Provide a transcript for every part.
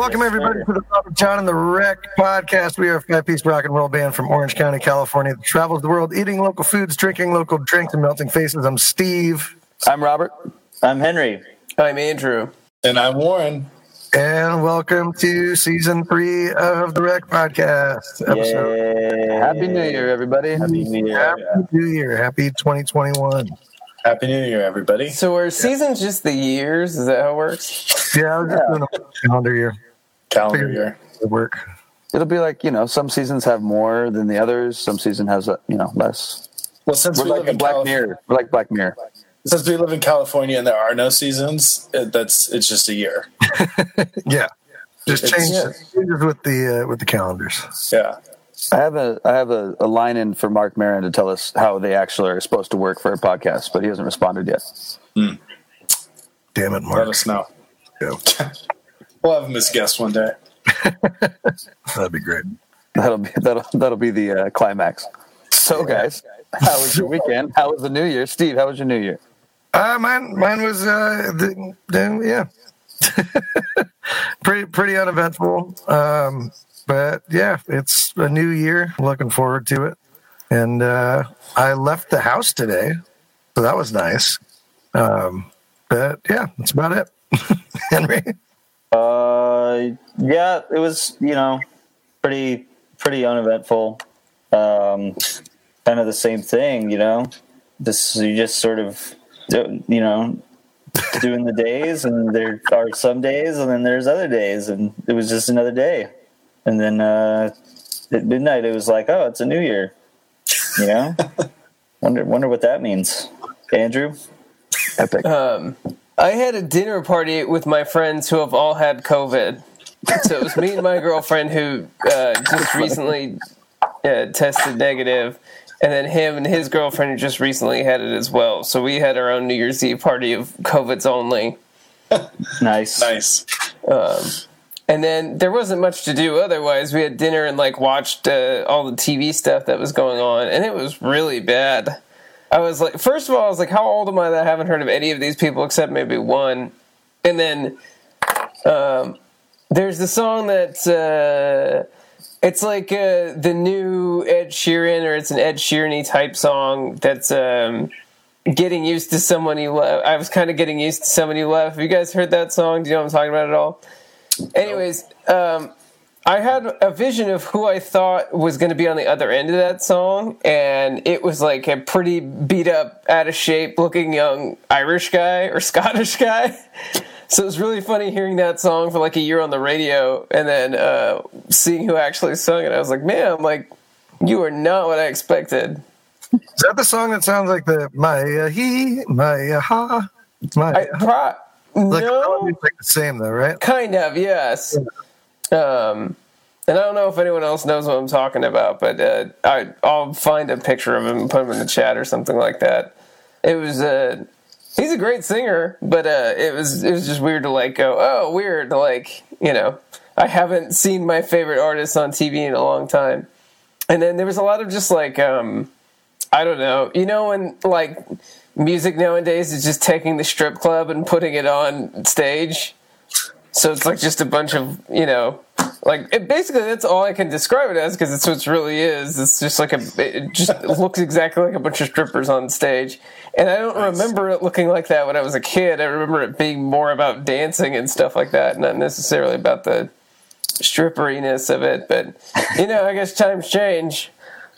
Welcome, everybody, to the Robert John and the Wreck podcast. We are a five piece rock and roll band from Orange County, California that travels the world eating local foods, drinking local drinks, and melting faces. I'm Steve, I'm Robert. I'm Henry. I'm Andrew. And I'm Warren. and welcome to season three of the Wreck podcast. Episode Yay. Happy New Year, everybody. Happy New Year. Happy New Year. Happy 2021. Happy New Year, everybody. So are seasons just the years? Is that how it works? Yeah, I was just doing a calendar year. Calendar year. It work. It'll be like you know, some seasons have more than the others. Some season has uh, you know less. Well, since We're we like live in Black Calif- Mirror. We're like Black Mirror. since we live in California and there are no seasons, it, that's it's just a year. Yeah. Just It's- change yeah. changes with the uh, with the calendars. Yeah. I have a I have a, a line in for Marc Maron to tell us how they actually are supposed to work for a podcast, but he hasn't responded yet. Damn it, Marc! Let Marc. us know. Yeah, We'll have him as a guest one day. that'd be great. That'll be that'll that'll be the uh, climax. So, guys, how was your weekend? How was the New Year, Steve? How was your New Year? Uh, mine, mine was, uh, the, the, yeah, pretty, pretty uneventful. Um, but yeah, it's a new year. Looking forward to it. And uh, I left the house today, so that was nice. Um, but yeah, that's about it. Henry, Uh, yeah, it was you know pretty pretty uneventful. Um, kind of the same thing, you know. This you just sort of do- you know doing the days, and there are some days, and then there's other days, and it was just another day. And then uh, at midnight, it was like, oh, it's a new year. You know, wonder wonder what that means. Andrew, Epic. Um, I had a dinner party with my friends who have all had COVID. So it was me and my girlfriend who uh, just recently uh, tested negative, and then him and his girlfriend who just recently had it as well. So we had our own New Year's Eve party of COVID's only. nice. Nice. And then there wasn't much to do otherwise. We had dinner and like watched uh, all the TV stuff that was going on, and it was really bad. I was like, first of all, I was like, how old am I that I haven't heard of any of these people except maybe one? And then um, there's the song that's uh, it's like uh, the new Ed Sheeran, or it's an Ed Sheeran type song that's um, getting used to someone you love. I was kind of getting used to someone you love. Have you guys heard that song? Do you know what I'm talking about at all? Anyways, um, I had a vision of who I thought was going to be on the other end of that song, and it was like a pretty beat up, out of shape looking young Irish guy or Scottish guy. So it was really funny hearing that song for like a year on the radio, and then uh, seeing who actually sung it. I was like, man, I'm like, you are not what I expected. is that the song that sounds like the my uh, he my uh, ha my? I pro- like, no, like the same though, right? Kind of, yes. Um, and I don't know if anyone else knows what I'm talking about, but uh, I, I'll find a picture of him and put him in the chat or something like that. It was uh, he's a great singer, but uh, it was it was just weird to like go, oh, weird like you know. I haven't seen my favorite artist on TV in a long time, and then there was a lot of just like um, I don't know, you know, when like music nowadays is just taking the strip club and putting it on stage. So it's like just a bunch of, you know, like it, basically that's all I can describe it as because it's what it really is. It's just like a, it just looks exactly like a bunch of strippers on stage. And I don't remember it looking like that when I was a kid. I remember it being more about dancing and stuff like that, not necessarily about the stripperiness of it. But, you know, I guess times change.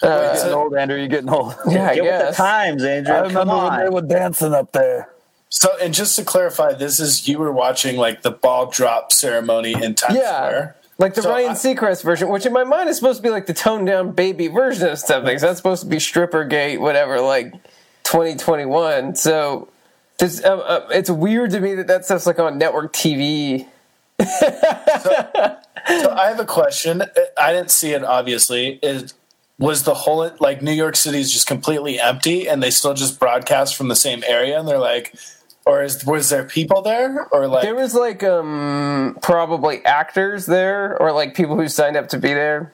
You're getting uh, old, Andrew. You're getting old. Yeah, I Get with the guess. times, Andrew. I Come remember when they were dancing up there. So, and just to clarify, this is you were watching like the ball drop ceremony in Times Yeah. Square. Like the So Ryan I- Seacrest version, which in my mind is supposed to be like the toned down baby version of something. So that's supposed to be stripper gate, whatever, like 2021. So this, uh, uh, it's weird to me that that stuff's like on network TV. So I have a question. I didn't see it. Obviously, is was the whole like New York City is just completely empty, and they still just broadcast from the same area, and they're like, or is was there people there, or like There was like um probably actors there or like people who signed up to be there.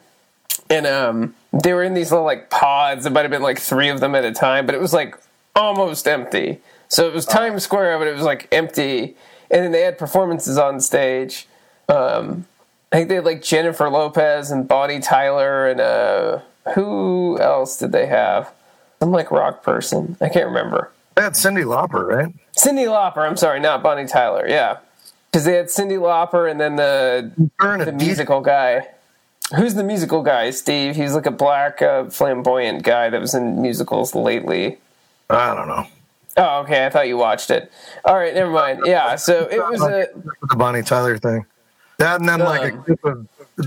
And um they were in these little like pods. It might have been like three of them at a time, but it was like almost empty. So it was Times Square, but it was like empty. And then they had performances on stage. Um I think they had like Jennifer Lopez and Bonnie Tyler and uh, who else did they have? Some like rock person. I can't remember. Had Cyndi Lauper, right? Cyndi Lauper. I'm sorry, not Bonnie Tyler. Yeah, because they had Cyndi Lauper and then the the musical guy. Who's the musical guy? Steve. He's like a black, uh, flamboyant guy that was in musicals lately. I don't know. Oh, okay. I thought you watched it. All right, never mind. Yeah, so it was a The Bonnie Tyler thing. That and then like a group of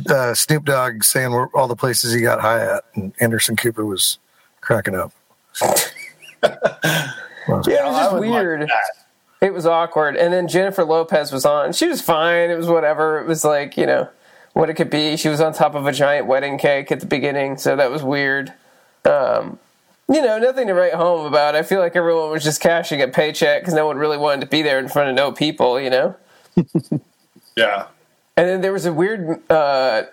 uh, Snoop Dogg saying where, all the places he got high at, and Anderson Cooper was cracking up. Yeah, it was just would like weird. It was awkward. And then Jennifer Lopez was on. She was fine. It was whatever. It was like, you know, what it could be. She was on top of a giant wedding cake at the beginning, so that was weird. Um, you know, nothing to write home about. I feel like everyone was just cashing a paycheck because no one really wanted to be there in front of no people, you know? Yeah. And then there was a weird uh,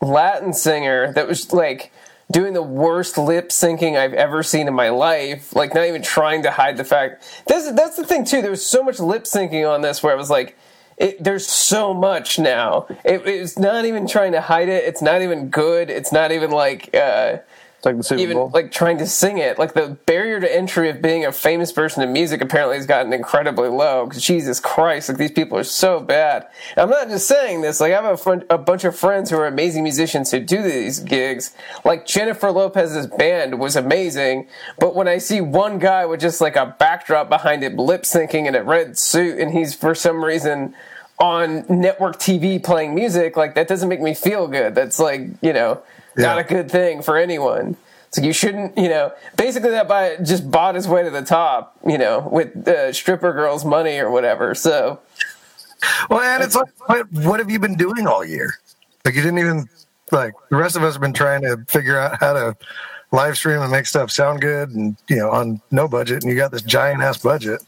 Latin singer that was like doing the worst lip syncing I've ever seen in my life. Like not even trying to hide the fact. That's that's the thing too. There was so much lip syncing on this where I was like, it, there's so much now. It, it's not even trying to hide it. It's not even good. It's not even like. Uh, It's like the Super even Bowl. like trying to sing it. Like the barrier to entry of being a famous person in music apparently has gotten incredibly low. Because Jesus Christ, like these people are so bad. And I'm not just saying this. Like I have a, fun, a bunch of friends who are amazing musicians who do these gigs. Like Jennifer Lopez's band was amazing, but when I see one guy with just like a backdrop behind it, lip syncing in a red suit, and he's for some reason on network TV playing music, like that doesn't make me feel good. That's like you know not a good thing for anyone. So you shouldn't, you know, basically that guy just bought his way to the top, you know, with uh, stripper girls' money or whatever. So Well, and it's like, what, what have you been doing all year? Like, you didn't even, like, the rest of us have been trying to figure out how to live stream and make stuff sound good and, you know, on no budget. And you got this giant ass budget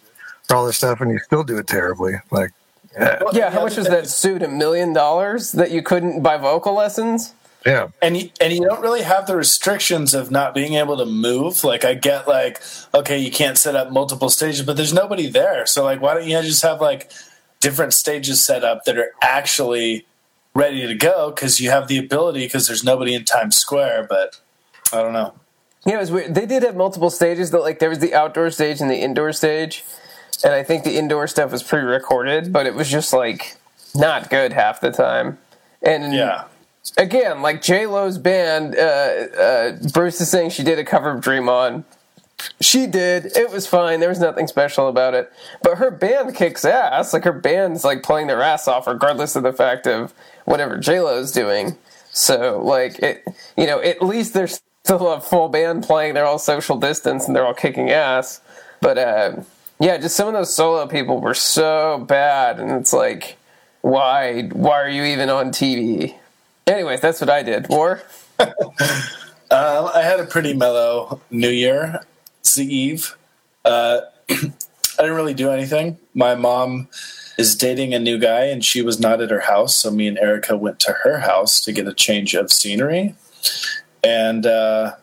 for all this stuff and you still do it terribly. Like, yeah. yeah, how much was that suit? A million dollars that you couldn't buy vocal lessons? Yeah. and you, and you don't really have the restrictions of not being able to move. Like I get like okay, you can't set up multiple stages, but there's nobody there. So like, why don't you just have like different stages set up that are actually ready to go because you have the ability because there's nobody in Times Square. But I don't know. Yeah, it was weird. They did have multiple stages. That like there was the outdoor stage and the indoor stage, and I think the indoor stuff was pre-recorded, but it was just like not good half the time. And Yeah. Again, like J Lo's band, uh, uh, Bruce is saying she did a cover of Dream On. She did. It was fine. There was nothing special about it. But her band kicks ass. Like her band's like playing their ass off, regardless of the fact of whatever J Lo's doing. So like it, you know, at least there's still a full band playing. They're all social distance and they're all kicking ass. But uh, yeah, just some of those solo people were so bad, and it's like, why? Why are you even on TV? Anyways, that's what I did. War. Uh, I had a pretty mellow New Year. Eve. Uh, I didn't really do anything. My mom is dating a new guy, and she was not at her house, so me and Erica went to her house to get a change of scenery, and uh,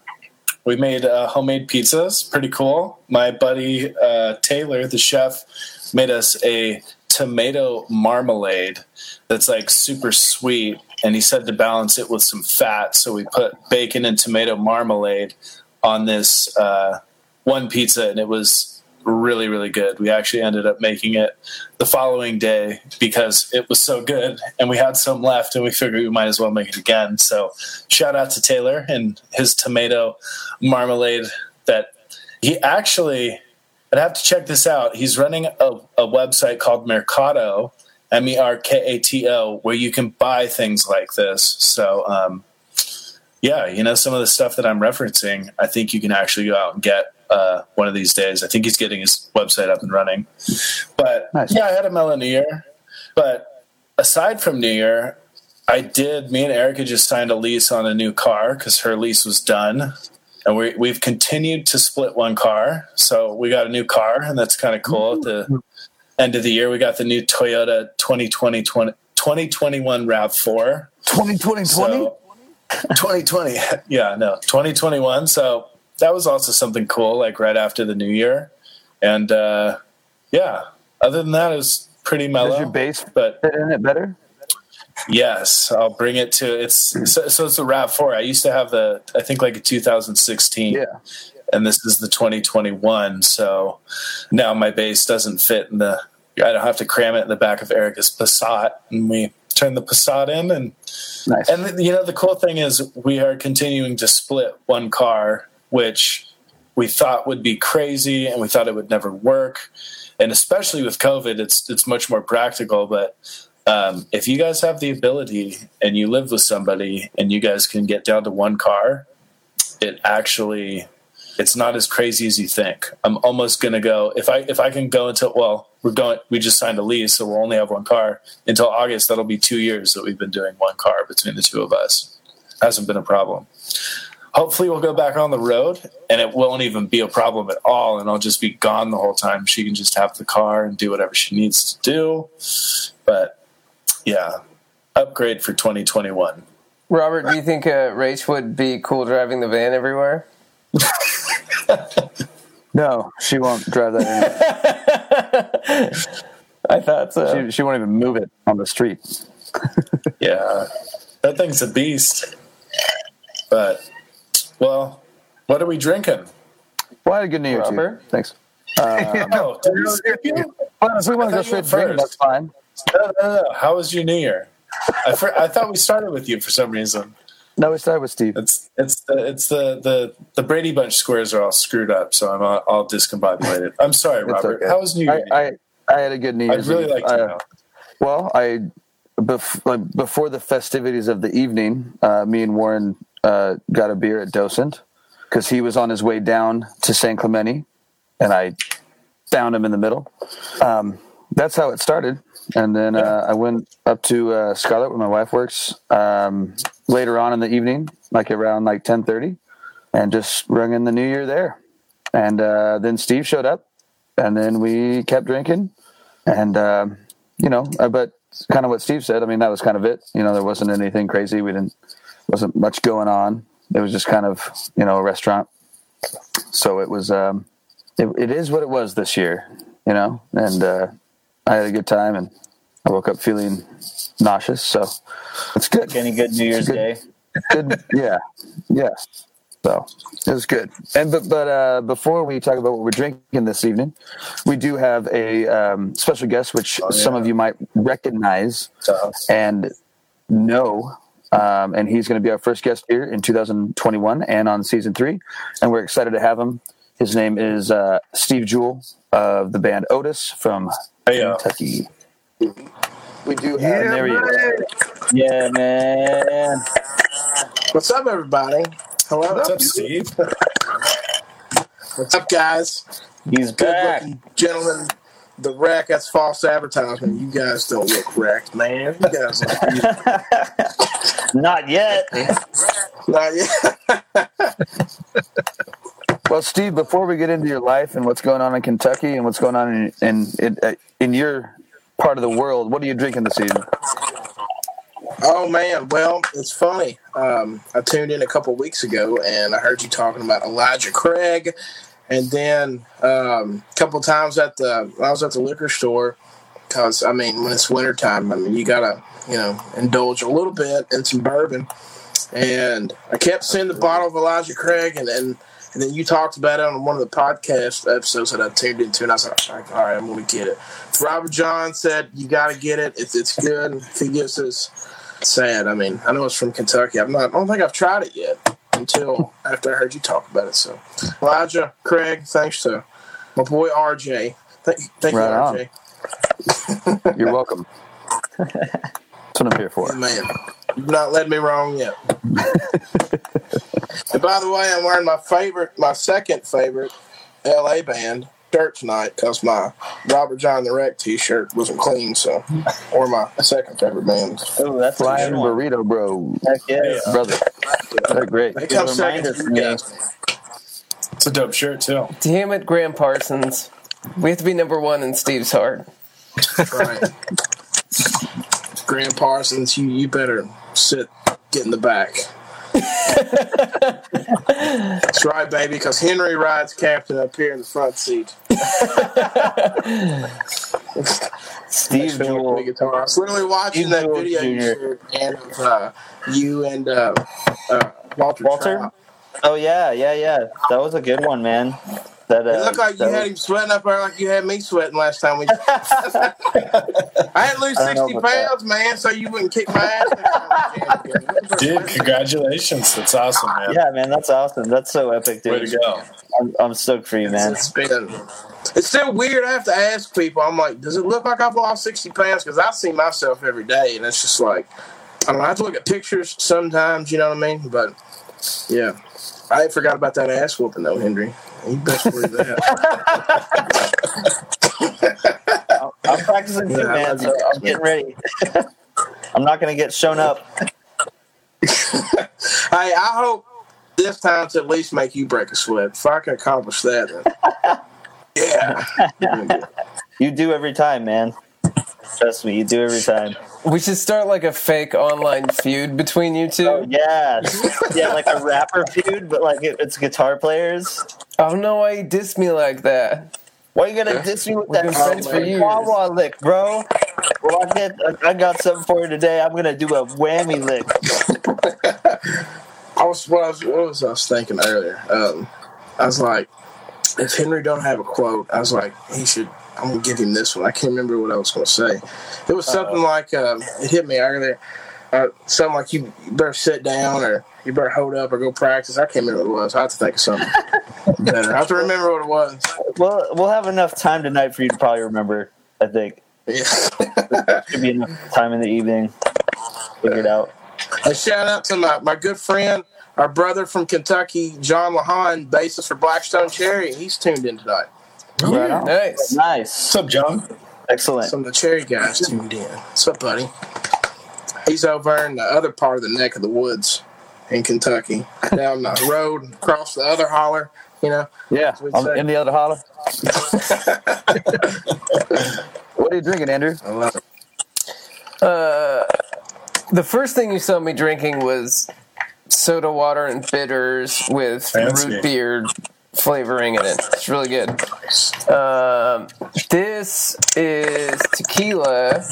we made uh, homemade pizzas. Pretty cool. My buddy uh, Taylor, the chef, made us a tomato marmalade that's like super sweet and he said to balance it with some fat so we put bacon and tomato marmalade on this uh, one pizza and it was really really good we actually ended up making it the following day because it was so good and we had some left and we figured we might as well make it again so shout out to taylor and his tomato marmalade that he actually I'd have to check this out. He's running a, a website called Merkato, M E R K A T O, where you can buy things like this. So, um, yeah, you know, some of the stuff that I'm referencing, I think you can actually go out and get uh, one of these days. I think he's getting his website up and running. But Nice. yeah, I had a mellow New Year. But aside from New Year, I did. Me and Erica just signed a lease on a new car because her lease was done, and we, we've continued to split one car. So we got a new car, and that's kind of cool. The end of the year, we got the new Toyota 2020, 2021 Rav Four. 2020, So, 2020, yeah, no, 2021. So that was also something cool, like right after the new year, and uh, yeah. Other than that, it was pretty mellow. Does your bass but fit in it better? Yes, I'll bring it to it's so, so it's a Rav Four. I used to have the I think like a 2016. Yeah. And this is the 2021. So now my bass doesn't fit in the. I don't have to cram it in the back of Erica's Passat, and we turn the Passat in. And Nice. and you know the cool thing is we are continuing to split one car, which we thought would be crazy, and we thought it would never work. And especially with COVID, it's it's much more practical. But um, if you guys have the ability and you live with somebody, and you guys can get down to one car, it actually it's not as crazy as you think. I'm almost gonna go if I if I can go until well we're going we just signed a lease so we'll only have one car until August. That'll be two years that we've been doing one car between the two of us. Hasn't been a problem. Hopefully we'll go back on the road and it won't even be a problem at all and I'll just be gone the whole time. She can just have the car and do whatever she needs to do. But yeah, upgrade for 2021. Robert, do you think uh, Rach would be cool driving the van everywhere? No, she won't drive that in. I thought so. She, she won't even move it on the street. Yeah, that thing's a beast. But, well, what are we drinking? Well, I had a good New Year, Robert? too. Thanks. Um, oh, did we? Well, if we want to go straight to drinking, that's fine. No, no, no. How was your New Year? I, for, I thought we started with you for some reason. No, we started with Steve. It's it's the it's the the, the Brady Bunch squares are all screwed up, so I'm all, all discombobulated. I'm sorry, Robert. okay. How was New Year? I, I, I had a good New Year's. I'd Year's really like to know. Well, I bef- like, before the festivities of the evening, uh, me and Warren uh, got a beer at Docent because he was on his way down to San Clemente, and I found him in the middle. Um, that's how it started, and then uh, I went up to uh, Scarlet where my wife works um, later on in the evening, like around like ten thirty, and just rung in the New Year there. And uh, then Steve showed up, and then we kept drinking, and. Um, you know, uh, but kind of what Steve said. I mean, that was kind of it. You know, there wasn't anything crazy. We didn't wasn't much going on. It was just kind of you know a restaurant. So it was. Um, it, it is what it was this year. You know, and uh, I had a good time, and I woke up feeling nauseous. So it's good. Any good New Year's Good. Day? good. Yeah, yeah. So it was good. And but but uh, before we talk about what we're drinking this evening, we do have a um, special guest, which some yeah. of you might recognize So, and know. Um, and he's going to be our first guest here in 2021 and on season three. And we're excited to have him. His name is uh, Steve Jewell of the band Otis from hey, uh, Kentucky. We do have. Yeah, there he is. man. Yeah, man. What's up, everybody? Hello. what's up, Steve? What's up, guys? He's Good back. looking gentlemen. The wreck, that's false advertisement. You guys don't look wrecked, man. You guys look beautiful. Not yet. Not yet. Well, Steve, before we get into your life and what's going on in Kentucky and what's going on in in uh, in your part of the world, what are you drinking this evening? Oh, man. Well, it's funny. Um, I tuned in a couple weeks ago and I heard you talking about Elijah Craig. And then um, a couple times at the, I was at the liquor store because, I mean, when it's wintertime, I mean, you got to, you know, indulge a little bit in some bourbon. And I kept seeing the bottle of Elijah Craig, and, and and then you talked about it on one of the podcast episodes that I tuned into, and I was like, all right, I'm going to get it. Robert John said, you got to get it. If it's good, if he gives us sad. I mean, I know it's from Kentucky. I'm not, I don't think I've tried it yet until after I heard you talk about it. So, Elijah, Craig, thanks to my boy RJ. Thank, thank Right you, on. RJ. You're welcome. That's what I'm here for. Man, you've not led me wrong yet. and by the way, I'm wearing my favorite, my second favorite LA band shirt tonight because my Robert John the Wreck t shirt wasn't clean, so, or my second favorite band. Oh, that's a Flying burrito, bro, Heck yeah. brother. They're great. They come second us, to you It's a dope shirt too. Damn it, Gram Parsons. We have to be number one in Steve's heart. Right. Gram Parsons, you, you better sit, get in the back. That's right, baby, because Henry rides captain up here in the front seat. Steve Jewell. guitar. I was literally watching Steve that Jewell video you and uh, you and uh, uh, Walter. Walter? Trout. Oh yeah, yeah, yeah. That was a good one, man. That uh, It looked like you that had was- him sweating up there like you had me sweating last time. We I had to lose I don't know 60 about that. pounds, man, so you wouldn't kick my ass. next time we jammed together. Dude, congratulations. That's awesome, man. Yeah, man, that's awesome. That's so epic, dude. Way to go. I'm, I'm stoked for you, man. It's been. It's still weird. I have to ask people. I'm like, does it look like I've lost 60 pounds? Because I see myself every day, and it's just like, I don't know. I have to look at pictures sometimes. You know what I mean? But yeah, I forgot about that ass whooping though, Henry. You best believe that. I'm practicing too, Yeah, man. So. I'm getting ready. I'm not gonna get shown up. hey, I hope this time to at least make you break a sweat. If I can accomplish that, then uh, yeah. You do every time, man. Trust me, you do every time. We should start like a fake online feud between you two. Oh yeah, yeah, like a rapper feud, but like it, it's guitar players. I don't know why you diss me like that. Why you gonna diss me with We've that been friends for years. wah wah lick, bro? Well, I get, I got something for you today. I'm gonna do a whammy lick. I was what I was, what was I was thinking earlier. Um, I was like, if Henry don't have a quote, I was like, he should. I'm gonna give him this one. I can't remember what I was gonna say. It was something like um, it hit me earlier. Uh, something like you, you better sit down or you better hold up or go practice. I can't remember what it was. I have to think of something better. I have to remember what it was. Well, we'll have enough time tonight for you to probably remember. I think Yeah. should be enough time in the evening. Figure it out. A shout out to my, my good friend, our brother from Kentucky, Jon Lawhon, bassist for Black Stone Cherry. He's tuned in tonight. Oh, right. Nice. Nice, What's up, John? excellent. Some of the Cherry guys tuned in. What's up, buddy? He's over in the other part of the neck of the woods in Kentucky, down the road, across the other holler. You know, Yeah, we'd in the other holler. what are you drinking, Andrew? I love it. Uh, the first thing you saw me drinking was soda water and bitters with Fancy. root beer flavoring in it. It's really good. Um, this is tequila.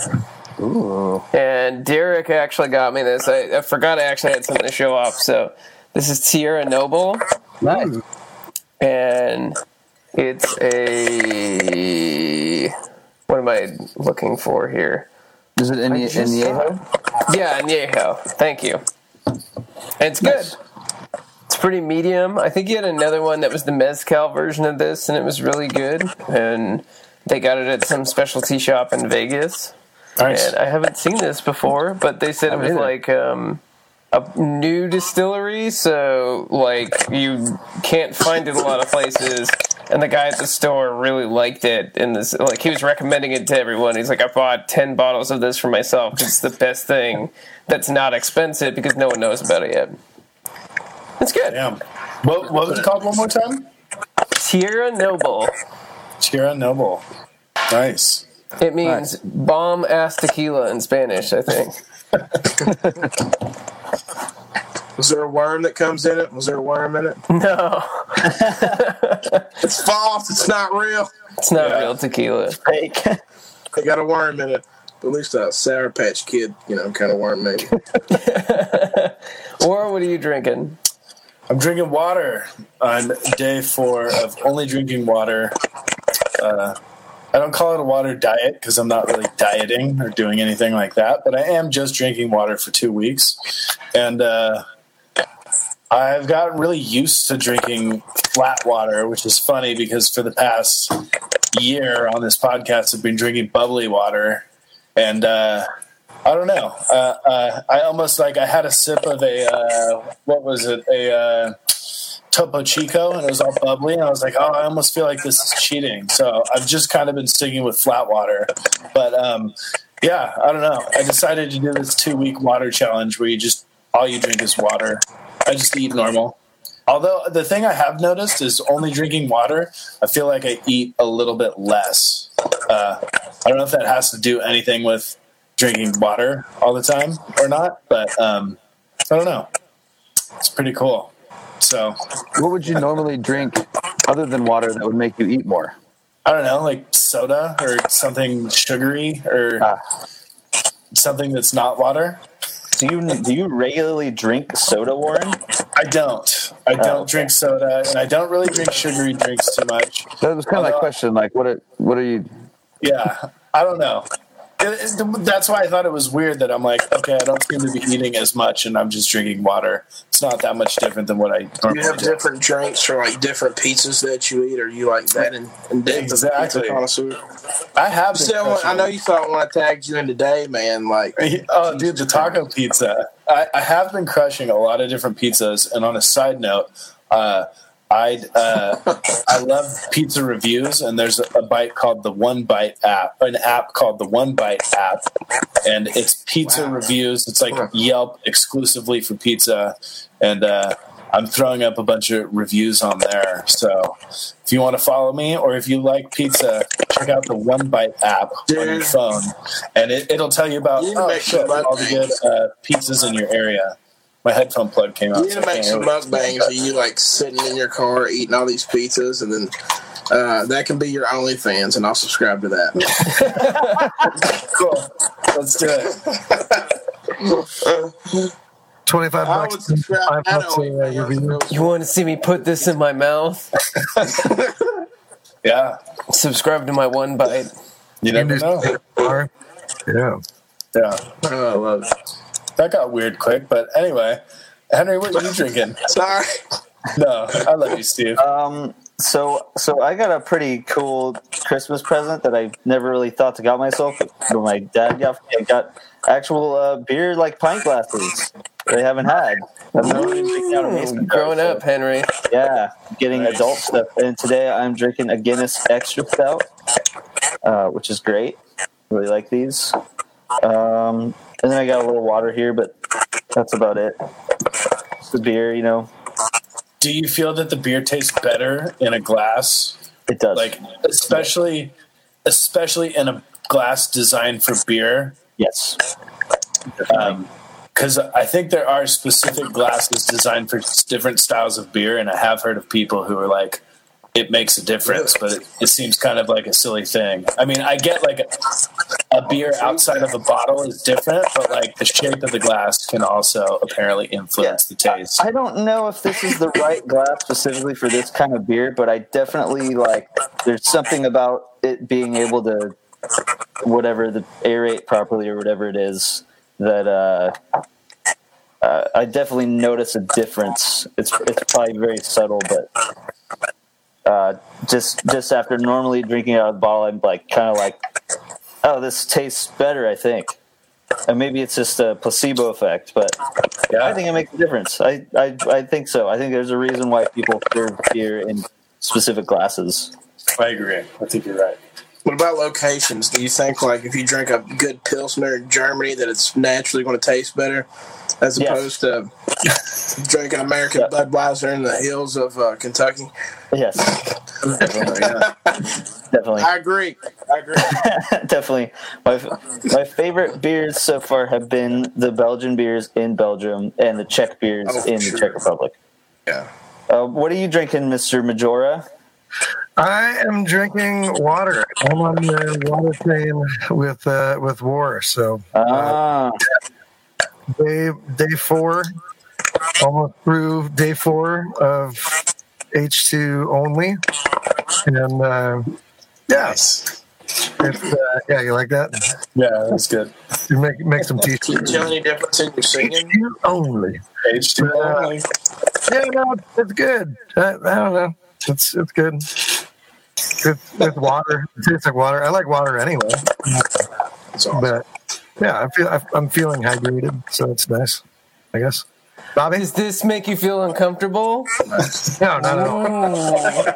Ooh. And Derek actually got me this. I, I forgot I actually had something to show off. So this is Tierra Noble, Nice. and it's a what am I looking for here? Is it in the just in the saw it. Yeah, Añejo. Thank you. It's good. It's pretty medium. I think he had another one that was the mezcal version of this, and it was really good. And they got it at some specialty shop in Vegas. Nice. And I haven't seen this before, but they said it was either. like um, a new distillery, so like you can't find it a lot of places. And the guy at the store really liked it, and this like he was recommending it to everyone. He's like, I bought ten bottles of this for myself. It's the best thing that's not expensive because no one knows about it yet. It's good. Damn. What, what was it called one more time? Tierra Noble. Tierra Noble. Nice. It means bomb ass tequila in Spanish, I think. Was there a worm that comes in it? Was there a worm in it? No, It's false. It's not real. it's not Yeah. real tequila. Fake. They got a worm in it. At least a Sour Patch Kid, you know, kind of worm maybe. Or what are you drinking? I'm drinking water on day four of only drinking water. Uh, I don't call it a water diet because I'm not really dieting or doing anything like that, but I am just drinking water for two weeks. And uh, I've gotten really used to drinking flat water, which is funny because for the past year on this podcast, I've been drinking bubbly water. And uh, I don't know. Uh, uh, I almost like I had a sip of a uh, what was it a uh, Topo Chico, and it was all bubbly, and I was like, oh, I almost feel like this is cheating. So I've just kind of been sticking with flat water. But um, yeah, I don't know. I decided to do this two week water challenge where you just all you drink is water. I just eat normal. Although the thing I have noticed is only drinking water, I feel like I eat a little bit less. Uh, I don't know if that has to do anything with drinking water all the time or not, but um, I don't know. It's pretty cool. So What would you normally drink other than water that would make you eat more? I don't know, like soda or something sugary or Ah. something that's not water. Do you do you regularly drink soda, Warren? I don't. I don't Oh, okay. drink soda, and I don't really drink sugary drinks too much. That was kind of my question. Like, what are what are you? Yeah, I don't know. That's why I thought it was weird that I'm like, okay, I don't seem to be eating as much, and I'm just drinking water. It's not that much different than what I Do you have do. different drinks for like different pizzas that you eat, or you like that and, depth Exactly. connoisseur? I have. Still, I know you thought when I tagged you in today, man. Like, Oh, dude, the taco pizza. I, I have been crushing a lot of different pizzas. And on a side note, uh, I uh, I love pizza reviews, and there's a bite called the One Bite app, an app called the One Bite app, and it's pizza reviews. It's like Yelp exclusively for pizza, and uh, I'm throwing up a bunch of reviews on there. So if you want to follow me, or if you like pizza, check out the One Bite app on your phone, and it, it'll tell you about You oh shit, all the good uh, pizzas in your area. My headphone plug came out. you need so to make some mukbangs of you like sitting in your car eating all these pizzas, and then uh, that can be your OnlyFans, and I'll subscribe to that. Cool. Let's do it. Twenty five bucks. Five bucks a uh, OnlyFans. You want to see me put this in my mouth? Yeah. Subscribe to my one bite. You never know. Bar. Yeah. Yeah. Oh, I love it. That got weird quick, but anyway. Henry, what are you drinking? Sorry. No, I love you, Steve. Um, so so I got a pretty cool Christmas present that I never really thought to got myself, but my dad got. I got actual uh, beer like pint glasses They haven't had. I've never been out of mason jars, Growing so- up, Henry. Yeah, getting adult stuff. And today I'm drinking a Guinness Extra Stout, uh, which is great. Really like these. Um, and then I got a little water here, but that's about it. It's the beer, you know. Do you feel that the beer tastes better in a glass? It does. Like especially especially in a glass designed for beer? yes. Um, because I think there are specific glasses designed for different styles of beer, and I have heard of people who are like, it makes a difference, but it, it seems kind of like a silly thing. I mean, I get like a, a beer outside of a bottle is different, but like the shape of the glass can also apparently influence the taste. I don't know if this is the right glass specifically for this kind of beer, but I definitely like. There's something about it being able to, whatever the aerate properly or whatever it is that uh, uh, I definitely notice a difference. It's it's probably very subtle, but uh, just just after normally drinking out of the bottle, I'm like kind of like, oh, this tastes better. I think. And maybe it's just a placebo effect, but I think it makes a difference. I, I, I think so. I think there's a reason why people serve beer in specific glasses. I agree. I think you're right. What about locations? Do you think like if you drink a good pilsner in Germany that it's naturally going to taste better as Yes. opposed to drinking American Yeah. Budweiser in the hills of uh, Kentucky? Yes, definitely, I agree. I agree. definitely. My my favorite beers so far have been the Belgian beers in Belgium and the Czech beers Oh, in sure. the Czech Republic. yeah. Uh, what are you drinking, Mister Majora? I am drinking water. I'm on the water train with uh, with war. So Ah, day day four, almost through day four of H two only, and uh, yeah, Nice. uh, yeah, you like that? Yeah, that's good. You make make some Can you t-shirts. tell any difference in your singing? H2 only. H2 only. Yeah, no, it's good. I, I don't know. It's it's good. It's, it's water. It tastes like water. I like water anyway. Awesome. But yeah, I feel I- I'm feeling hydrated, so it's nice. I guess. Bobby? Does this make you feel uncomfortable? No, no, no.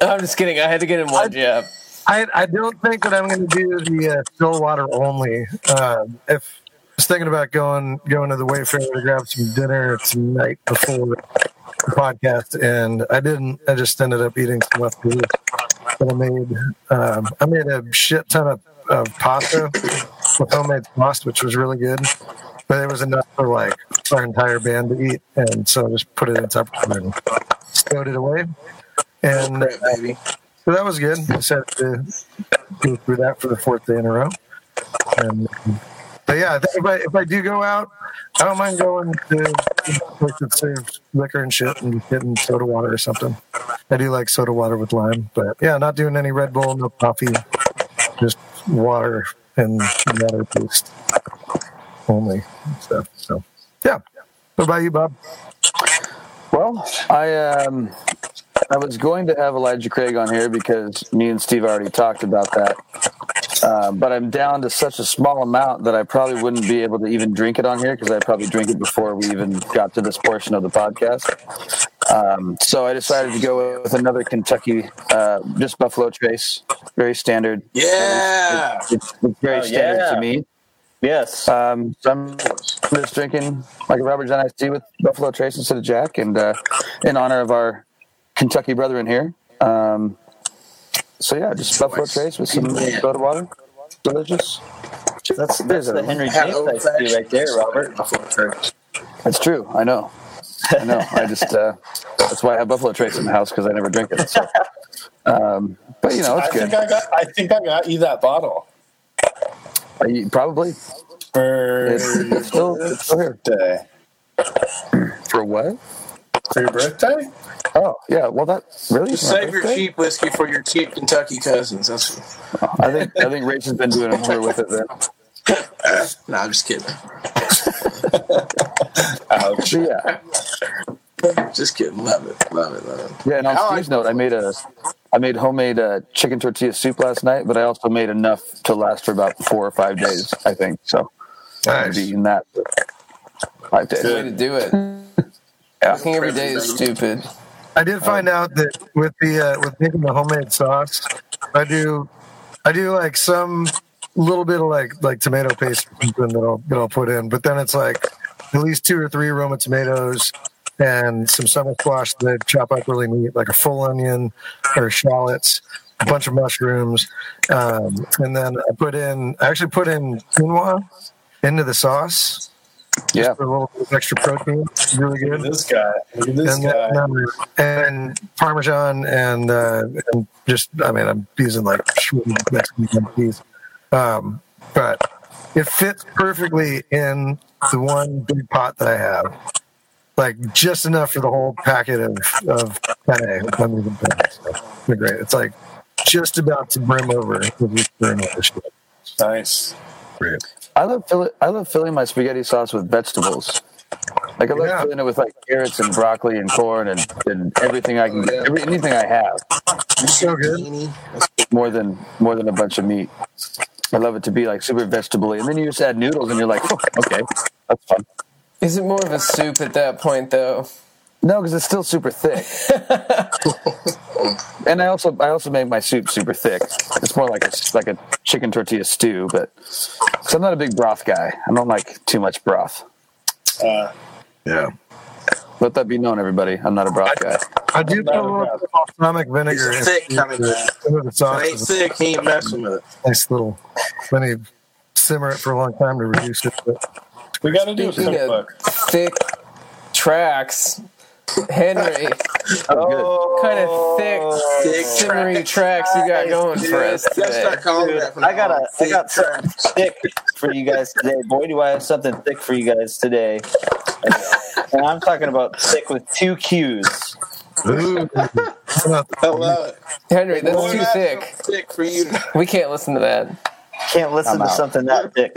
I'm just kidding. I had to get in one jab. I I don't think that I'm going to do the uh, still water only. Um, if I was thinking about going going to the Wayfair to grab some dinner tonight before podcast, and I didn't. I just ended up eating some leftovers that I made. Um, I made a shit ton of, of pasta with homemade sauce, which was really good. But it was enough for like our entire band to eat, and so I just put it in Tupperware and stowed it away. And Crap, baby. so that was good. I decided to go through that for the fourth day in a row. And, but yeah, if I if I do go out, I don't mind going to a place that serves liquor and shit and getting soda water or something. I do like soda water with lime, but yeah, not doing any Red Bull, no coffee, just water and water based only stuff. So yeah. What about you, Bob? Well, I um, I was going to have Elijah Craig on here because me and Steve already talked about that. Uh, but I'm down to such a small amount that I probably wouldn't be able to even drink it on here because I probably drink it before we even got to this portion of the podcast. Um, so I decided to go with another Kentucky, uh, just Buffalo Trace, very standard. Yeah. It's, it's, it's very Oh, standard yeah. to me. Yes. Um, so I'm just drinking like a Robert John iced tea with Buffalo Trace instead of Jack, and uh, in honor of our Kentucky brethren here. Um, so yeah, just Buffalo Trace with some Yeah. soda water, delicious. that's that's the Henry Had James iced tea right there, Robert. Buffalo Trace. That's true. I know. I know. I just uh, that's why I have Buffalo Trace in the house because I never drink it. So. Um, but you know, I it's good. think I got. I think I got you that bottle I- probably for it's, it's still it's still here. day For what? For your birthday. Oh yeah. Well, that really. Just my save your cheap whiskey for your cheap Kentucky cousins. That's I think I think Rach has been doing a number with it then. no, I'm just kidding. Ouch. Yeah. Just kidding. Love it. Love it. Love it. Yeah, and on I like Steve's note, I made a, I made homemade uh, chicken tortilla soup last night, but I also made enough to last for about four or five days. I think so. I'll Nice. be eating that for five days. Way to do it. Yeah. Cooking every day is stupid. I did find out that with the uh, with making the homemade sauce, I do I do like some little bit of like like tomato paste or something that I'll that I'll put in, but then it's like at least two or three Roma tomatoes and some summer squash that I chop up really neat, like a full onion or shallots, a bunch of mushrooms, um, and then I put in I actually put in quinoa into the sauce Yeah, for a little extra protein. Really Look good at this guy. Look at this and, guy. then- and parmesan and uh, and just I mean I'm using like shredded Mexican cheese, um, but it fits perfectly in the one big pot that I have, like just enough for the whole packet of of penne. with onions and penne. So they're great. It's like just about to brim over with this brim over shit. Nice. Great. I love fill- I love filling my spaghetti sauce with vegetables. Like I love Yeah. filling it with like carrots and broccoli and corn and, and everything I can get, every, anything I have. So good. More than more than a bunch of meat. I love it to be like super vegetable and then you just add noodles and you're like, oh, okay, that's fun. Is it more of a soup at that point, though? No, because it's still super thick. and I also I also make my soup super thick. It's more like a like a chicken tortilla stew, but because I'm not a big broth guy, I don't like too much broth. Uh, Yeah. Let that be known, everybody. I'm not a broth guy. I do put a little balsamic vinegar It's thick coming back. into the sauce. It ain't thick. He ain't messing with it. nice little when you simmer it for a long time to reduce it. But we got to do a Speaking of cookbook. thick tracks, Henry, Oh, kind of thick, Thick simmery tracks you got going for us today? Dude, I got a, Thick got something thick for you guys today. Boy, do I have something thick for you guys today. And I'm talking about thick with two Q's. ooh, I love it. Henry, that's Boy, too that's thick. Thick for you. We can't listen to that. Can't listen I'm to out. something that thick.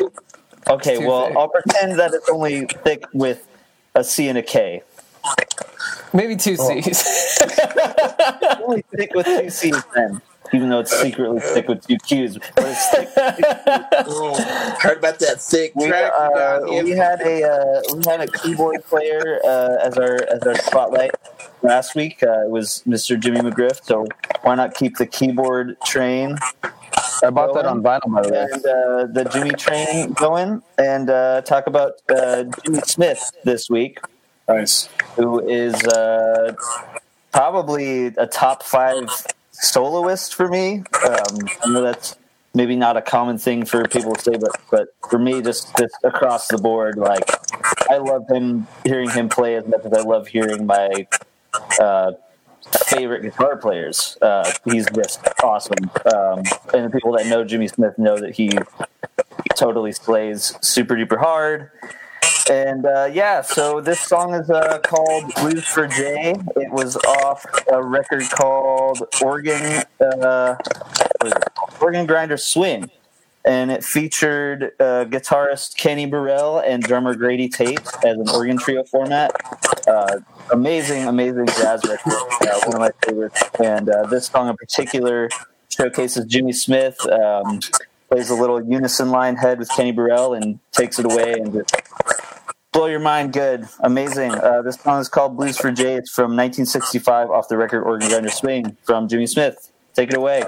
Okay, well, thick. I'll pretend that it's only thick with a C and a K. Maybe two C's. Only thick with two C's then, even though it's secretly thick with two Q's. But it's thick. Mm. Heard about that thick We, track uh, we had a uh, we had a keyboard player uh, as our as our spotlight last week. Uh, it was Mr. Jimmy McGriff. So why not keep the keyboard train I bought that on vinyl, by the way. and uh, the Jimmy train going and uh, talk about uh, Jimmy Smith this week, Nice. who is uh, probably a top five soloist for me. Um, I know that's maybe not a common thing for people to say, but but for me, just just across the board, like I love him hearing him play as much as I love hearing my uh, favorite guitar players. Uh, he's just awesome, um, and the people that know Jimmy Smith know that he totally slays super duper hard. And uh, yeah, so this song is uh, called Blues for Jay. It was off a record called Organ uh? Organ Grinder Swing, and it featured uh, guitarist Kenny Burrell and drummer Grady Tate as an organ trio format. Uh, amazing, amazing jazz record, uh, one of my favorites. And this song in particular showcases Jimmy Smith. Um, plays a little unison line head with Kenny Burrell and takes it away and just Blow Your Mind, good, amazing. Uh, this song is called Blues for Jay. It's from 1965 off the record Organ Grinder Swing from Jimmy Smith. Take it away.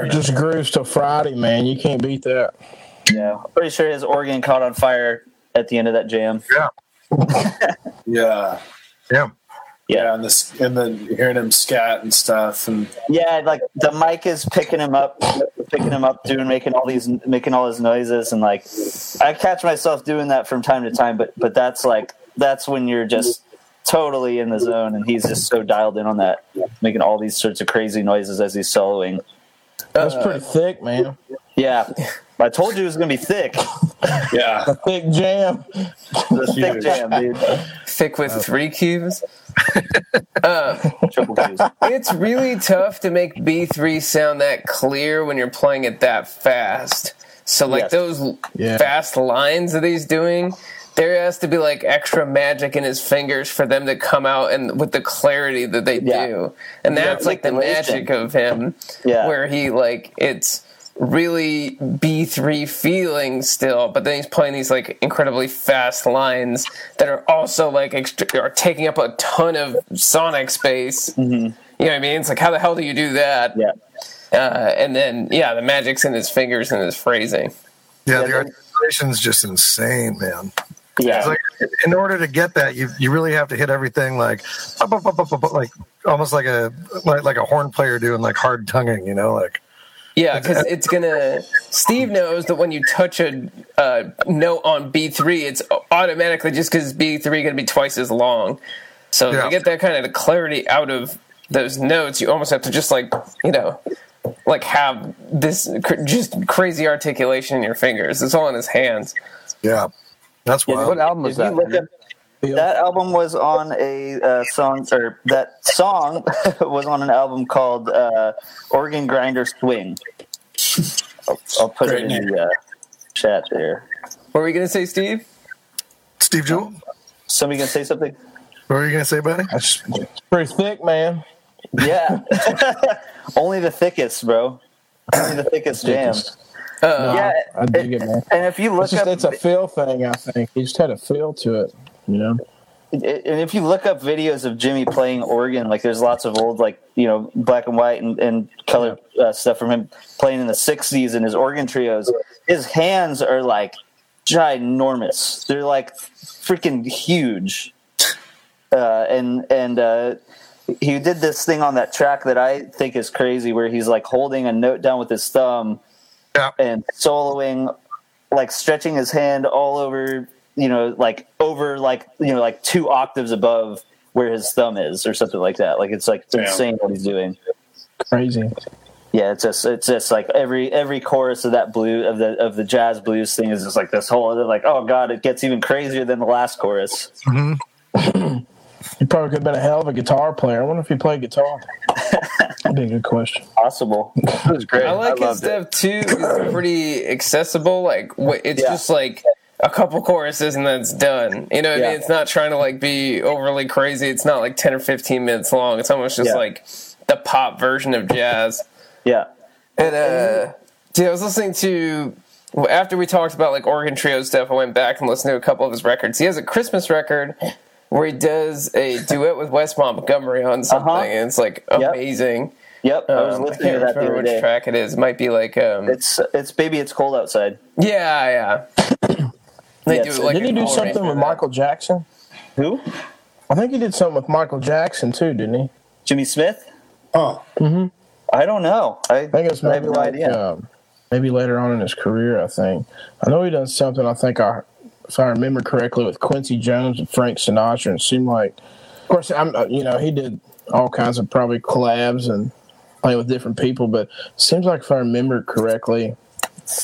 And burning. Just grooves to Friday, man. You can't beat that. Yeah, I'm pretty sure his organ caught on fire at the end of that jam. Yeah. Yeah. Yeah. Yeah, and this and then hearing him scat and stuff and Yeah, like the mic is picking him up, picking him up, doing making all these making all his noises, and like I catch myself doing that from time to time. But but that's like that's when you're just totally in the zone, and he's just so dialed in on that, making all these sorts of crazy noises as he's soloing. That's pretty uh, thick, man. Yeah, I told you it was gonna be thick, yeah. A thick jam. the thick jam, dude. Thick with uh, three cubes. Uh, Triple Qs. It's really tough to make B3 sound that clear when you're playing it that fast. So, like Yes. those Yeah. fast lines that he's doing, there has to be like extra magic in his fingers for them to come out and with the clarity that they Yeah. do. And that's like the magic of him, Yeah. where he like it's really B3 feeling still, but then he's playing these like incredibly fast lines that are also like extra, are taking up a ton of sonic space. You know what I mean? It's like how the hell do you do that? Yeah, Uh, and then yeah, the magic's in his fingers and his phrasing. Yeah, Yeah, the articulation's just insane, man. Yeah, like in order to get that, you you really have to hit everything like up, up, up, up, up, like almost like a like, like a horn player doing like hard tonguing, you know, like Yeah, because it's gonna. Steve knows that when you touch a uh, note on B three, it's automatically just because B three going to be twice as long. So Yeah. to get that kind of clarity out of those notes, you almost have to just like you know, like have this cr- just crazy articulation in your fingers. It's all in his hands. yeah, that's Yeah, wild. What album was that? look up- that album was on a uh, song, or that song was on an album called uh, "Organ Grinder Swing." I'll, I'll put Great it in name. the uh, chat there. What were you going to say, Steve? Steve Jewell, Somebody gonna say something? what were you gonna say, buddy? That's pretty thick, man. Yeah, only the thickest, bro. Only the thickest jam. Yeah, I dig it, man. and if you look It's just up, it's a feel thing. I think he just had a feel to it. You know. and if you look up videos of Jimmy playing organ, like there's lots of old, like you know, black and white and, and color uh, stuff from him playing in the '60s and his organ trios. His hands are like ginormous. They're like freaking huge. Uh, and and uh, he did this thing on that track that I think is crazy, where he's like holding a note down with his thumb Yeah, and soloing, like stretching his hand all over, you know, like over like you know, like two octaves above where his thumb is, or something like that. Like it's like Damn. insane what he's doing. Crazy. Yeah, it's just it's just like every every chorus of that blue of the of the jazz blues thing is just like this whole other like oh god, it gets even crazier than the last chorus. Mm-hmm. He probably could have been a hell of a guitar player. I wonder if he played guitar. That'd be a good question. Possible. It was great. I like his loved it. stuff too. 'cause It's pretty accessible. Like it's Yeah. just like a couple choruses and that's done. You know what I mean? It's not trying to like be overly crazy. It's not like ten or fifteen minutes long. It's almost just Yeah. like the pop version of jazz. Yeah. And uh, dude, I was listening to after we talked about like organ trio stuff. I went back and listened to a couple of his records. He has a Christmas record where he does a duet with Wes Montgomery on something, Uh-huh. and it's like Yep. amazing. Yep. I was Um, I listening can't to that the remember other which day. track it is. It might be like um, It's it's baby, it's cold outside. yeah, yeah. They Yeah, do like Didn't he do something with that. Michael Jackson? Who? I think he did something with Michael Jackson too, didn't he? Jimmy Smith? Oh, Hmm. I don't know. I, I think it was I have maybe no like idea. um, maybe later on in his career. I think I know he done something. I think I, if I remember correctly, with Quincy Jones and Frank Sinatra. And it seemed like, of course, I'm uh, you know he did all kinds of probably collabs and playing with different people. But seems like if I remember correctly,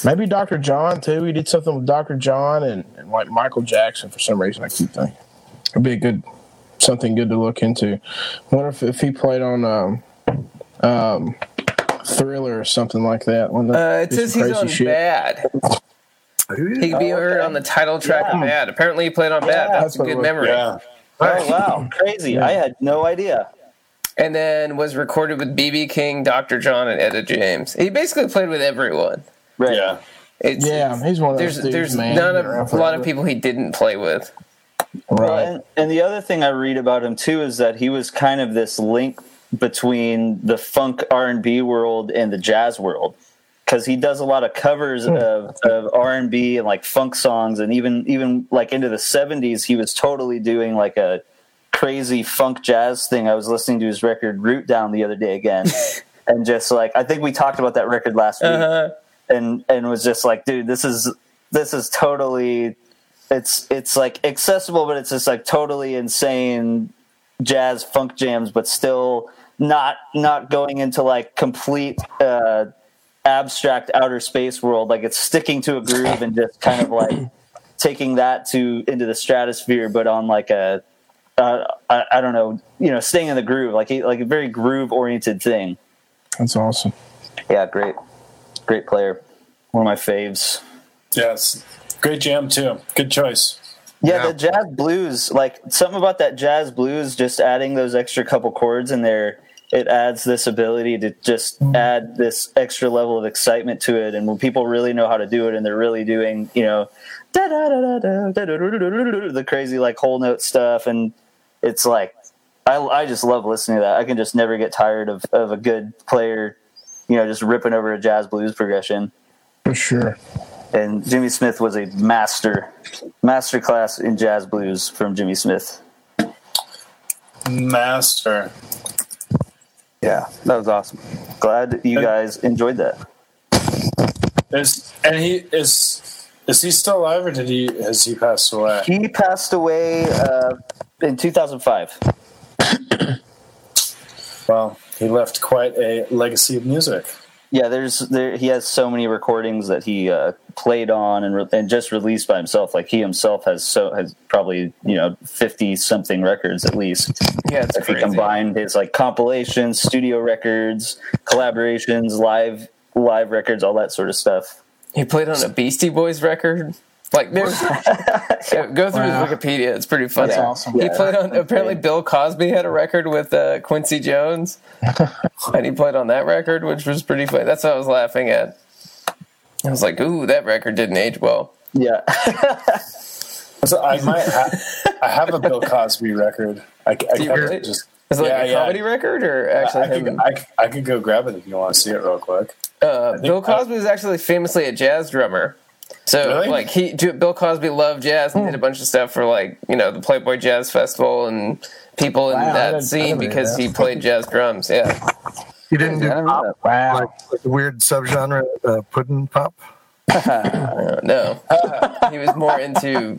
maybe Dr. John too. He did something with Dr. John and, and like Michael Jackson for some reason. I keep thinking it'd be a good something good to look into. wonder if, if he played on um, um, Thriller or something like that. One the- Uh, it says he's on shit. Bad. He could be Oh, heard okay. on the title track of Bad. Apparently, he played on Yeah, Bad. That's that's a good memory. yeah. Oh wow, crazy! I had no idea. And then was recorded with BB King, Dr. John, and Etta James. He basically played with everyone. Right? Yeah. It's, Yeah, he's one of those there's dudes, there's man. not a, a lot of people he didn't play with. Well, Right. and, and the other thing I read about him too is that he was kind of this link between the funk R and B world and the jazz world because he does a lot of covers of, of R and B and like funk songs, and even even like into the seventies, he was totally doing like a crazy funk jazz thing. I was listening to his record Root Down the other day again, and just like I think we talked about that record last week Uh-huh. and and was just like, dude, this is this is totally it's it's like accessible, but it's just like totally insane jazz funk jams, but still not not going into like complete uh, abstract outer space world. Like it's sticking to a groove and just kind of like taking that to into the stratosphere, but on like a uh, I, I don't know, you know, staying in the groove, like a, like a very groove oriented thing. That's awesome. Yeah, great, great player. One of my faves. Yes, great jam too. Good choice. Yeah, Yeah. the jazz blues, like something about that jazz blues, just adding those extra couple chords in there, it adds this ability to just add this extra level of excitement to it. And when people really know how to do it and they're really doing, you know, the crazy like whole note stuff, and it's like I, I just love listening to that. I can just never get tired of of a good player, you know, just ripping over a jazz blues progression. For sure. And Jimmy Smith was a master, master class in jazz blues from Jimmy Smith. Master. Yeah, that was awesome. Glad you guys enjoyed that. Is and he is is he still alive or did he has he passed away? He passed away uh, in 2005. Well, he left quite a legacy of music. Yeah, there's there he has so many recordings that he uh, played on and re- and just released by himself. Like he himself has so has probably you know 50 something records at least. Yeah, it's if he crazy. combined his like compilations, studio records, collaborations, live live records, all that sort of stuff. He played on a Beastie Boys record. Like, there's Yeah, go through Wow. Wikipedia. It's pretty funny. That's awesome. He played on. Apparently, Bill Cosby had a record with uh, Quincy Jones, and he played on that record, which was pretty funny. That's what I was laughing at. I was like, "Ooh, that record didn't age well." Yeah. So I might ha- I have a Bill Cosby record. I, I Do you kept really? it just Is it like Yeah, a yeah. comedy record or actually I could? I, could- I could go grab it if you want to see it real quick. Uh, think Bill I- Cosby was actually famously a jazz drummer. So Really? like he, Bill Cosby loved jazz and did a bunch of stuff for like you know the Playboy Jazz Festival and people in Wow, that scene because that. he played jazz drums. Yeah, You didn't do I never knew pop, that. Wow. like, like the weird subgenre, uh, pudding pop. Uh, no, he was more into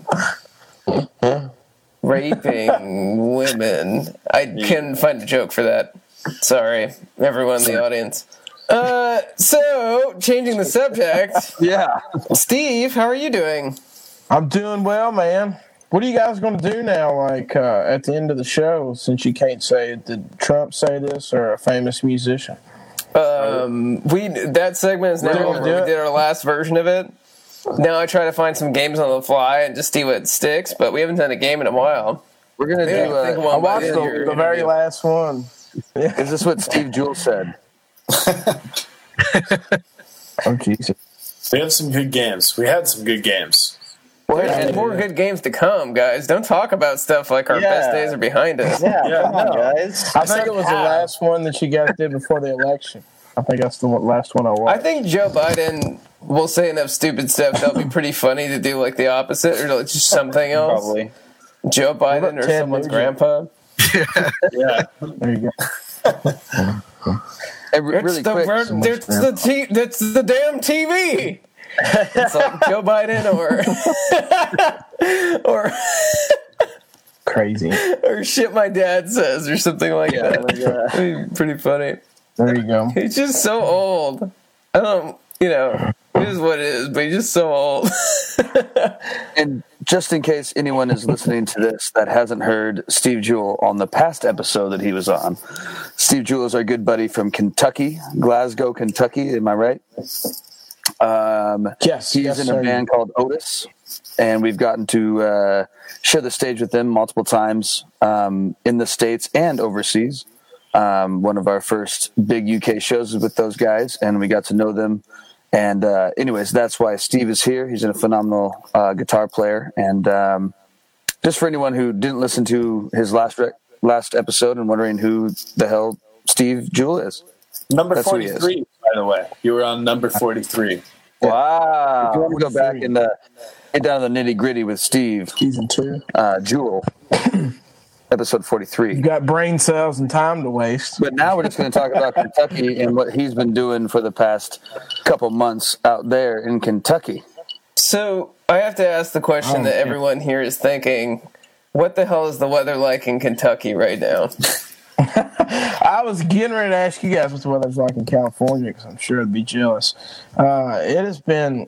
raping women. I couldn't find a joke for that. Sorry, everyone in the audience. Uh, so changing the subject, Yeah. Steve, how are you doing? I'm doing well, man. What are you guys going to do now? Like uh, at the end of the show, since you can't say it, did Trump say this or a famous musician? Um, we that segment is now We're over. We did our last version of it. Now I try to find some games on the fly and just see what sticks, but we haven't done a game in a while. We're gonna Yeah, do. I think Uh, one I watched the, the very last one. is this what Steve Jewell said? Oh Jesus! We have some good games. We had some good games. Well there's more good games to come, guys. Don't talk about stuff like our Yeah. best days are behind us. Yeah, Yeah, come on, guys. I think it was the last one that you guys did before the election. I think that's the last one I I think Joe Biden will say enough stupid stuff that'll be pretty funny to do like the opposite or like just something else. Probably. Joe Biden or Ted someone's Nugent? grandpa. Yeah. there you go. And re- It's really the quick. ver- it's the t- it's the damn TV. it's like Joe Biden or or Crazy. or shit my dad says or something like that. It'd be pretty funny. There you go. He's just so old. I don't, you know, it is what it is, but he's just so old. And just in case anyone is listening to this that hasn't heard Steve Jewell on the past episode that he was on, Steve Jewell is our good buddy from Kentucky, Glasgow, Kentucky. Am I right? Um, Yes, he's yes, in sir. a band called Otis, and we've gotten to uh, share the stage with them multiple times um, in the states and overseas. Um, one of our first big UK shows was with those guys, and we got to know them. And uh, anyways, that's why Steve is here. He's a phenomenal uh, guitar player, and um, just for anyone who didn't listen to his last rec- last episode and wondering who the hell Steve Jewell is. Number That's who he is. 43, by the way. You were on number 43. Wow. If you want to go back and uh, get down to the nitty gritty with Steve Season two. uh, Jewell, episode 43. You three. got brain cells and time to waste. But now we're just going to talk about Kentucky and what he's been doing for the past couple months out there in Kentucky. So I have to ask the question Oh, that yeah. everyone here is thinking: What the hell is the weather like in Kentucky right now? I was getting ready to ask you guys what the weather's like in California because I'm sure I'd be jealous. Uh, it has been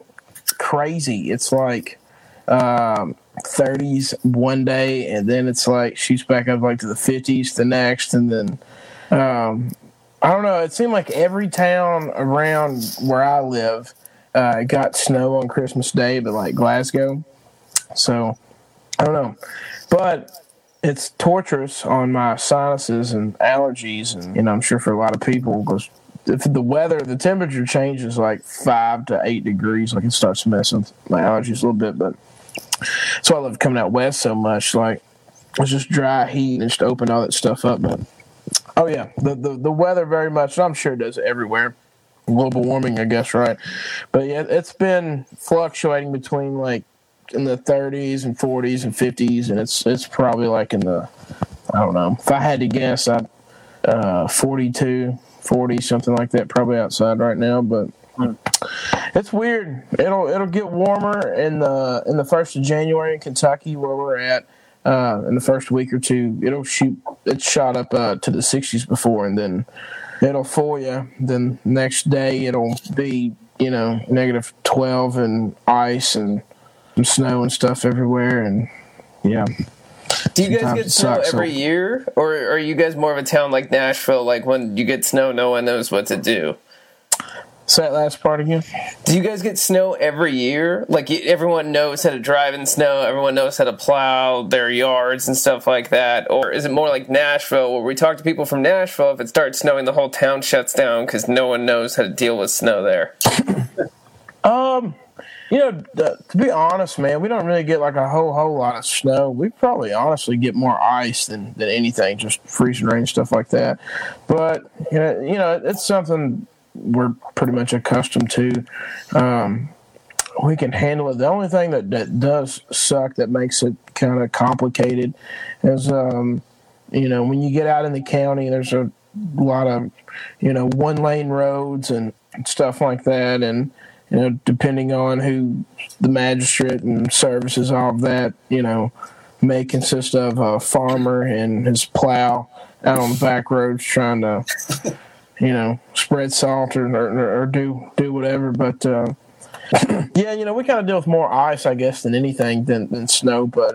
crazy. It's like um, 30s one day, and then it's like shoots back up like to the 50s the next, and then um, I don't know. It seemed like every town around where I live uh, got snow on Christmas Day, but like Glasgow. So I don't know, but it's torturous on my sinuses and allergies, and know I'm sure for a lot of people because if the weather, the temperature changes like five to eight degrees, like it starts messing with my allergies a little bit. But why I love coming out west so much. Like it's just dry heat and just open all that stuff up. But oh yeah, the the, the weather very much. I'm sure it does everywhere. Global warming, I guess, right? But yeah, it's been fluctuating between like in the 30s and 40s and 50s, and it's it's probably like in the I don't know. If I had to guess, I uh, 42, 40, something like that, probably outside right now. But it's weird. It'll it'll get warmer in the in the first of January in Kentucky, where we're at. Uh, in the first week or two, it'll shoot. It shot up uh, to the 60s before, and then it'll fool you. Then next day, it'll be you know negative 12 and ice and some snow and stuff everywhere, and yeah. Do you guys get snow sucks, every so- year, or are you guys more of a town like Nashville? Like when you get snow, no one knows what to do. Say that last part again. Do you guys get snow every year? Like everyone knows how to drive in snow, everyone knows how to plow their yards and stuff like that, or is it more like Nashville, where we talk to people from Nashville? If it starts snowing, the whole town shuts down because no one knows how to deal with snow there. Um, you know, to be honest, man, we don't really get like a whole whole lot of snow. We probably honestly get more ice than than anything, just freezing rain stuff like that. But you know, you know, it's something we're pretty much accustomed to. Um, we can handle it. The only thing that that does suck that makes it kind of complicated is, um, you know, when you get out in the county, there's a lot of, you know, one lane roads and stuff like that, and you know, depending on who the magistrate and services, all of that, you know, may consist of a farmer and his plow out on the back roads trying to, you know, spread salt or, or, or do do whatever. But uh, yeah, you know, we kind of deal with more ice, I guess, than anything than, than snow. But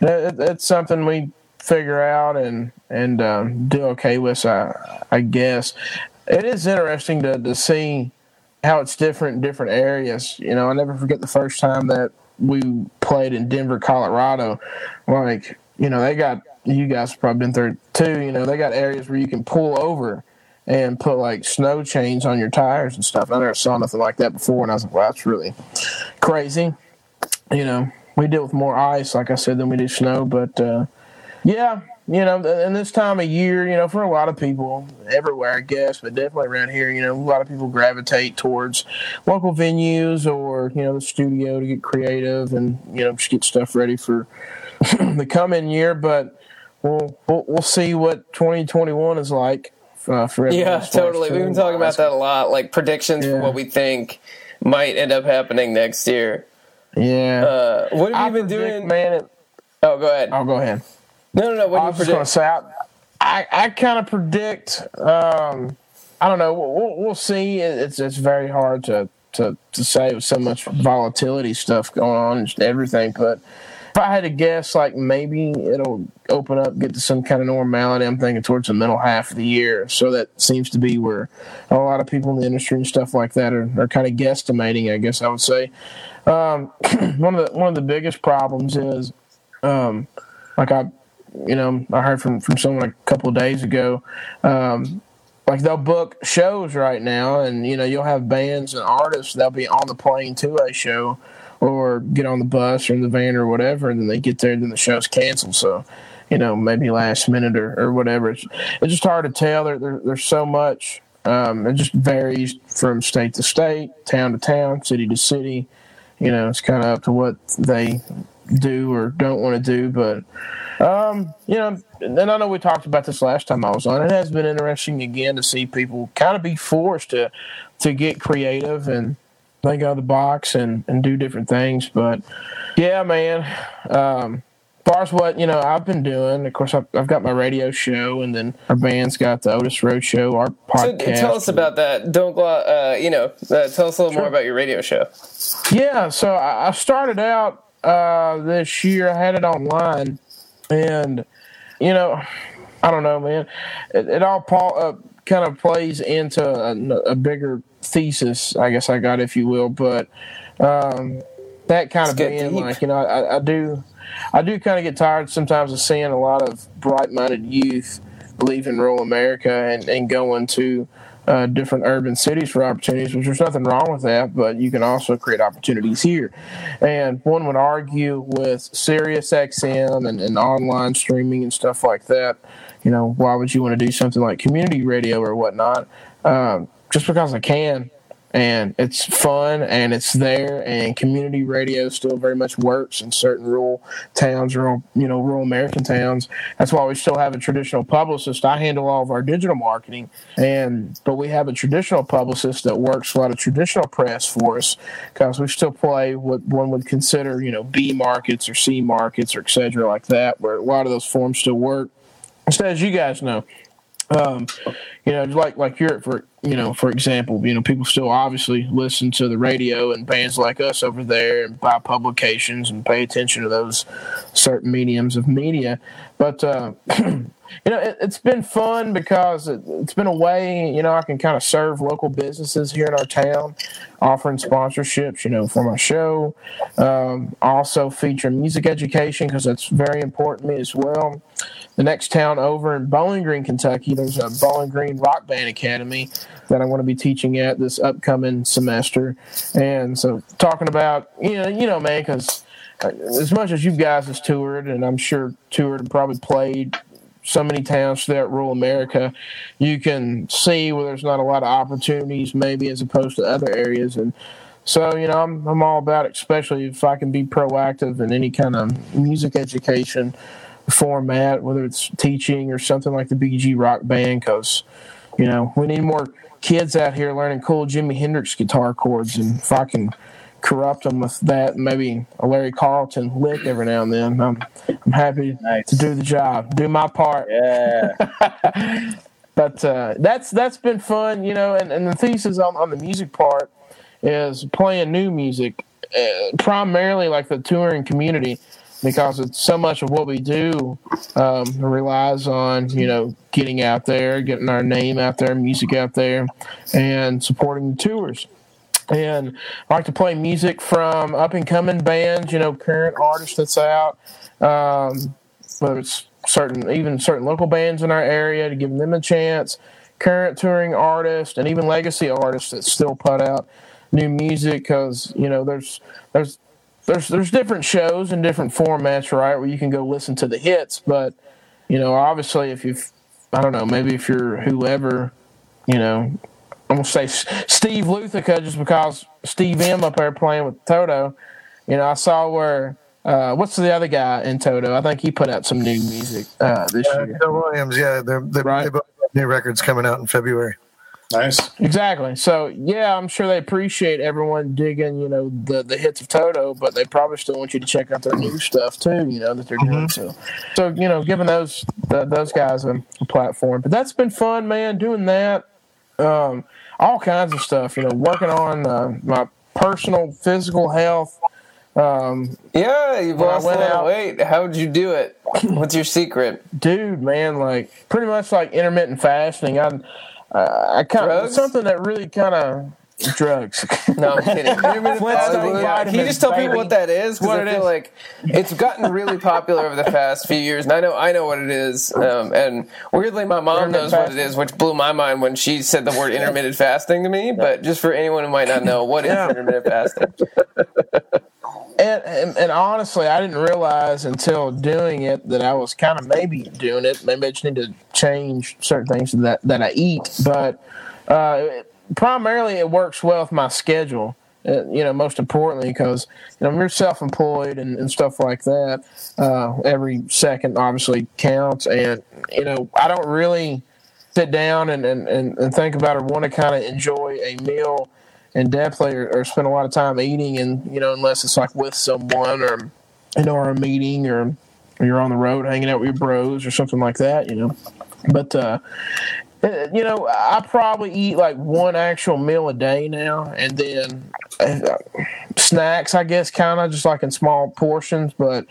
you know, it, it's something we figure out and and um, do okay with. I I guess it is interesting to to see how it's different in different areas. You know, I never forget the first time that we played in Denver, Colorado. Like, you know, they got you guys probably been through too. You know, they got areas where you can pull over and put like snow chains on your tires and stuff. I never saw nothing like that before, and I was like, "Wow, that's really crazy." You know, we deal with more ice, like I said, than we do snow. But uh, yeah, you know, and this time of year, you know, for a lot of people everywhere, I guess, but definitely around here, you know, a lot of people gravitate towards local venues or you know the studio to get creative and you know just get stuff ready for the coming year. But we'll we'll, we'll see what 2021 is like. Uh, for Yeah, totally. We've been talking about that a lot, like predictions for what we think might end up happening next year. Yeah. Uh, what have I you been predict, doing? man. It, Oh, go ahead. I'll go ahead. No, no, no. What I do you was just going to say, I, I, I kind of predict. Um, I don't know. We'll, we'll- see. It's it's very hard to to to say with so much volatility stuff going on and just everything. But if I had to guess, like maybe it'll open up, get to some kind of normality. I'm thinking towards the middle half of the year. So that seems to be where a lot of people in the industry and stuff like that are, are kind of guesstimating. I guess I would say. Um, one of the one of the biggest problems is, um, like I you know, I heard from from someone a couple days ago. Um, like they'll book shows right now, and you know you'll have bands and artists. They'll be on the plane to a show, or get on the bus or in the van or whatever, and then they get there, and then the show's canceled. So, you know, maybe last minute or, or whatever. It's, it's just hard to tell. There, there, there's so much. Um, it just varies from state to state, town to town, city to city. You know, it's kind of up to what they do or don't want to do. But, um, you know, and I know we talked about this last time I was on. It has been interesting again to see people kind of be forced to to get creative and think out of the box and, and do different things. But yeah, man. Um, as far as what you know, I've been doing. Of course, I've, I've got my radio show, and then our band's got the Otis Road Show, our podcast. So tell us about that. Don't uh, you know? Uh, tell us a little more about your radio show. Yeah, so I I started out uh, this year. I had it online, and you know, I don't know, man. It, it all pa- uh, kind of plays into a, a bigger thesis, I guess I got, if you will. But um, that kind of being deep. like, you know, I, I do, I do kind of get tired sometimes of seeing a lot of bright-minded youth leaving rural America and, and going to uh, different urban cities for opportunities, which there's nothing wrong with that, but you can also create opportunities here. And one would argue with Sirius XM and, and online streaming and stuff like that, you know, why would you want to do something like community radio or whatnot? Um, just because I can. And it's fun and it's there, and community radio still very much works in certain rural towns, rural, you know, rural American towns. That's why we still have a traditional publicist. I handle all of our digital marketing, and but we have a traditional publicist that works a lot of traditional press for us because we still play what one would consider, you know, B markets or C markets or et cetera like that, where a lot of those forms still work. So as you guys know, um, you know, like like Europe for you know, for example, you know, people still obviously listen to the radio and bands like us over there and buy publications and pay attention to those certain mediums of media. But uh, you know, it, it's been fun because it, it's been a way, you know, I can kind of serve local businesses here in our town, offering sponsorships, you know, for my show. Um, also feature music education because that's very important to me as well. The next town over in Bowling Green, Kentucky, there's a Bowling Green Rock Band Academy that I'm going to be teaching at this upcoming semester. And so, talking about, you know, you know, man, because uh, as much as you guys has toured, and I'm sure toured and probably played so many towns throughout rural America, you can see where there's not a lot of opportunities, maybe as opposed to other areas. And so, you know, I'm, I'm all about, especially if I can be proactive in any kind of music education format, whether it's teaching or something like the BG Rock Band, because, you know, we need more kids out here learning cool Jimi Hendrix guitar chords. And if I can corrupt them with that, maybe a Larry Carlton lick every now and then, I'm, I'm happy Nice. to do the job, do my part Yeah. but uh, that's that's been fun, you know. And, and the thesis on, on the music part is playing new music, uh, primarily like the touring community, because it's so much of what we do um, relies on you know getting out there, getting our name out there, music out there, and supporting the tours. And I like to play music from up and coming bands, you know, current artists that's out. Um, whether it's certain even certain local bands in our area to give them a chance current touring artists and even legacy artists that still put out new music because you know there's there's there's there's different shows and different formats right where you can go listen to the hits but you know obviously if you've i don't know maybe if you're whoever you know i'm gonna say steve lukather just because steve m up there playing with toto you know i saw where uh, what's the other guy in Toto? I think he put out some new music uh, this Uh, year. Bill Williams, yeah, they're, they're, Right. they both have new records coming out in February. Nice. Exactly. So yeah, I'm sure they appreciate everyone digging, you know, the the hits of Toto, but they probably still want you to check out their new stuff too. You know that they're doing so. So you know, giving those the, those guys a, a platform. But that's been fun, man. Doing that, um, all kinds of stuff. You know, working on uh, my personal physical health. Um, Yeah, you've When I lost a went lot of out- weight. How'd you do it? What's your secret? dude, man, like pretty much like intermittent fasting. I, uh, I kind of something that really kind of drugs. No, I'm kidding. Yeah, Can you just tell people what that is? What I it feel is. like it's gotten really popular over the past few years, and I know I know what it is. Um, and weirdly, my mom Intermittent knows what it is, which blew my mind when she said the word intermittent fasting to me. But just for anyone who might not know, what is Yeah. intermittent fasting? And, and, and honestly, I didn't realize until doing it that I was kind of maybe doing it. Maybe I just need to change certain things that that I eat. But uh, primarily, it works well with my schedule. Uh, you know, most importantly, because you know you're self-employed and, and stuff like that. Uh, every second obviously counts, and you know I don't really sit down and, and, and think about or want to kind of enjoy a meal in depthly or, or spend a lot of time eating and you know unless it's like with someone or you know or a meeting or you're on the road hanging out with your bros or something like that you know but uh uh, you know i probably eat like one actual meal a day now and then uh, snacks i guess kind of just like in small portions but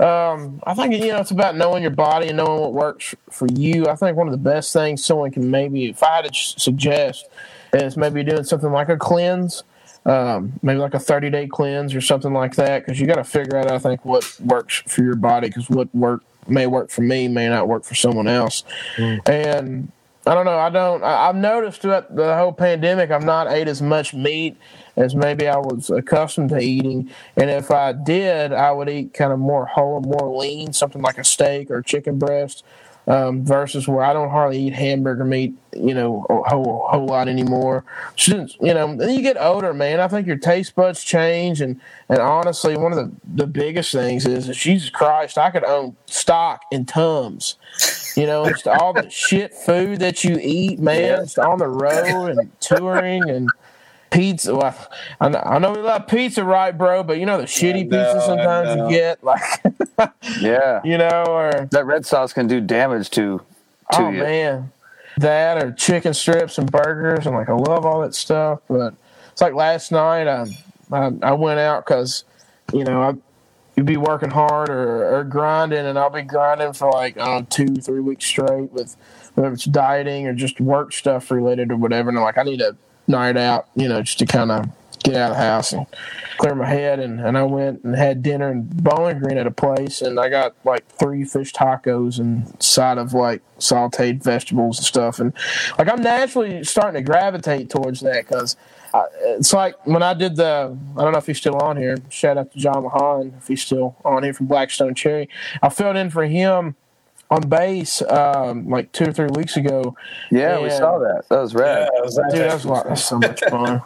um, I think you know it's about knowing your body and knowing what works for you. I think one of the best things someone can maybe, if I had to suggest, is maybe doing something like a cleanse, um, maybe like a 30 day cleanse or something like that, because you got to figure out, I think, what works for your body, because what work may work for me may not work for someone else. Mm. And I don't know. I don't. I, have noticed throughout the whole pandemic, I've not ate as much meat as maybe I was accustomed to eating. And if I did, I would eat kind of more whole, more lean, something like a steak or chicken breast, um, versus where I don't hardly eat hamburger meat, you know, a whole, whole lot anymore. Since, you know, then you get older, man. I think your taste buds change. And, and honestly, one of the, the biggest things is, is Jesus Christ, I could own stock in Tums. You know, it's all the shit food that you eat, man. It's on the road and touring and pizza. Well, I know, I know we love pizza, right, bro? But you know the shitty know, pizza sometimes you get, like yeah, you know, or that red sauce can do damage to. to oh you. man, that or chicken strips and burgers, and like I love all that stuff. But it's like last night, I I, I went out because you know I you'd be working hard or, or grinding, and I'll be grinding for like uh, two, three weeks straight with whether it's dieting or just work stuff related or whatever. And I'm like, I need a night out, you know, just to kind of get out of the house and clear my head. And, and I went and had dinner in Bowling Green at a place, and I got like three fish tacos and side of like sauteed vegetables and stuff. And like I'm naturally starting to gravitate towards that because it's like when I did the, I don't know if he's still on here. Shout out to Jon Lawhon if he's still on here from Black Stone Cherry. I filled in for him on bass um, like two or three weeks ago. Yeah, we saw that. That was rad. Yeah, was Dude, that was, lot, that was so much fun.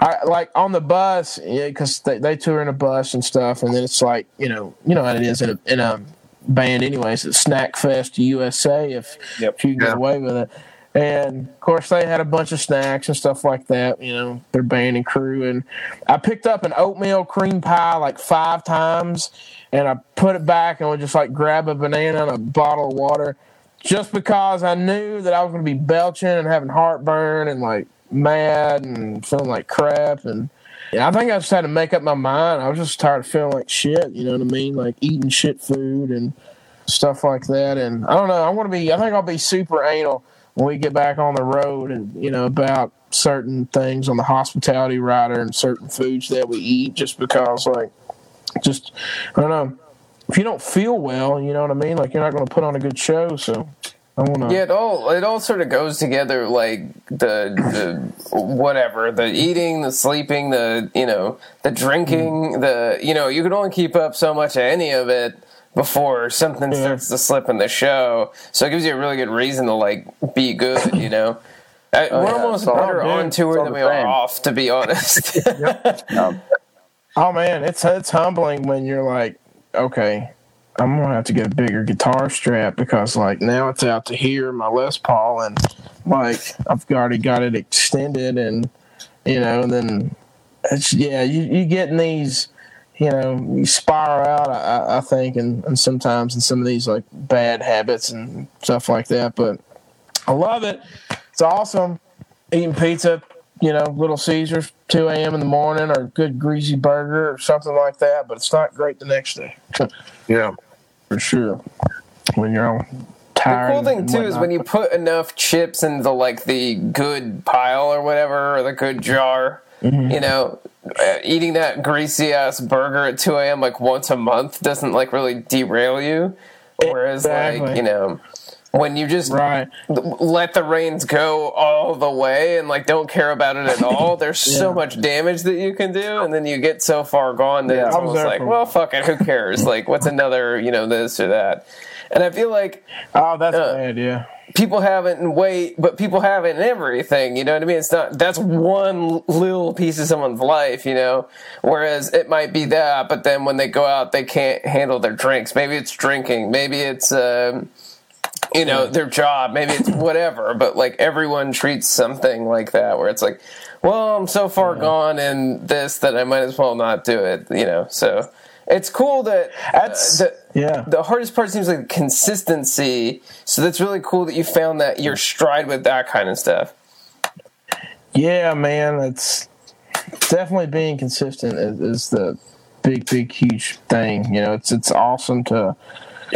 I like on the bus because yeah, they, they tour in a bus and stuff, and then it's like you know you know how it is in a in a band anyways. It's Snack Fest USA if yep. if you can get away with it. And of course, they had a bunch of snacks and stuff like that, you know, their band and crew. And I picked up an oatmeal cream pie like five times and I put it back and would just like grab a banana and a bottle of water just because I knew that I was going to be belching and having heartburn and like mad and feeling like crap. And yeah, I think I just had to make up my mind. I was just tired of feeling like shit, you know what I mean? Like eating shit food and stuff like that. And I don't know, I want to be, I think I'll be super anal when we get back on the road and, you know, about certain things on the hospitality rider and certain foods that we eat just because, like, just I don't know. If you don't feel well, you know what I mean. Like you're not going to put on a good show. So I want to. Yeah, it all it all sort of goes together. Like the the whatever the eating, the sleeping, the you know the drinking, mm. the you know you can only keep up so much of any of it before something yeah. starts to slip in the show. So it gives you a really good reason to like be good. You know. oh, we're yeah. almost better on tour than we are off, to be honest. no. Oh man, it's it's humbling when you're like, okay, I'm gonna have to get a bigger guitar strap because like now it's out to here, my Les Paul, and like I've already got it extended, and you know, and then it's yeah, you you getting these, you know, you spiral out, I, I think, and, and sometimes in some of these like bad habits and stuff like that, but I love it. It's awesome eating pizza you know, Little Caesars, 2 a.m. in the morning, or a good greasy burger or something like that, but it's not great the next day. yeah. For sure. When you're all tired. The cool thing, too, is when you put enough chips into, like, the good pile or whatever, or the good jar, mm-hmm. you know, uh, eating that greasy ass burger at 2 a.m. like once a month doesn't, like, really derail you. Whereas, exactly. like, you know, when you just Right. let the reins go all the way and like don't care about it at all, there's so much damage that you can do, and then you get so far gone that Yeah. it's almost like, well, fuck it, who cares? like, what's another, you know, this or that? And I feel like Oh, that's Uh, bad. Yeah. people have it in weight, but people have it in everything. You know what I mean? It's not that's one little piece of someone's life, you know. Whereas it might be that, but then when they go out, they can't handle their drinks. Maybe it's drinking. Maybe it's um, you know their job. Maybe it's whatever. But like everyone treats something like that, where it's like, well, I'm so far gone in this that I might as well not do it. You know, so. It's cool that That's- uh, that yeah. the hardest part seems like consistency. So that's really cool that you found that your stride with that kind of stuff. Yeah, man, it's definitely being consistent is, is the big, big, huge thing. You know, it's it's awesome to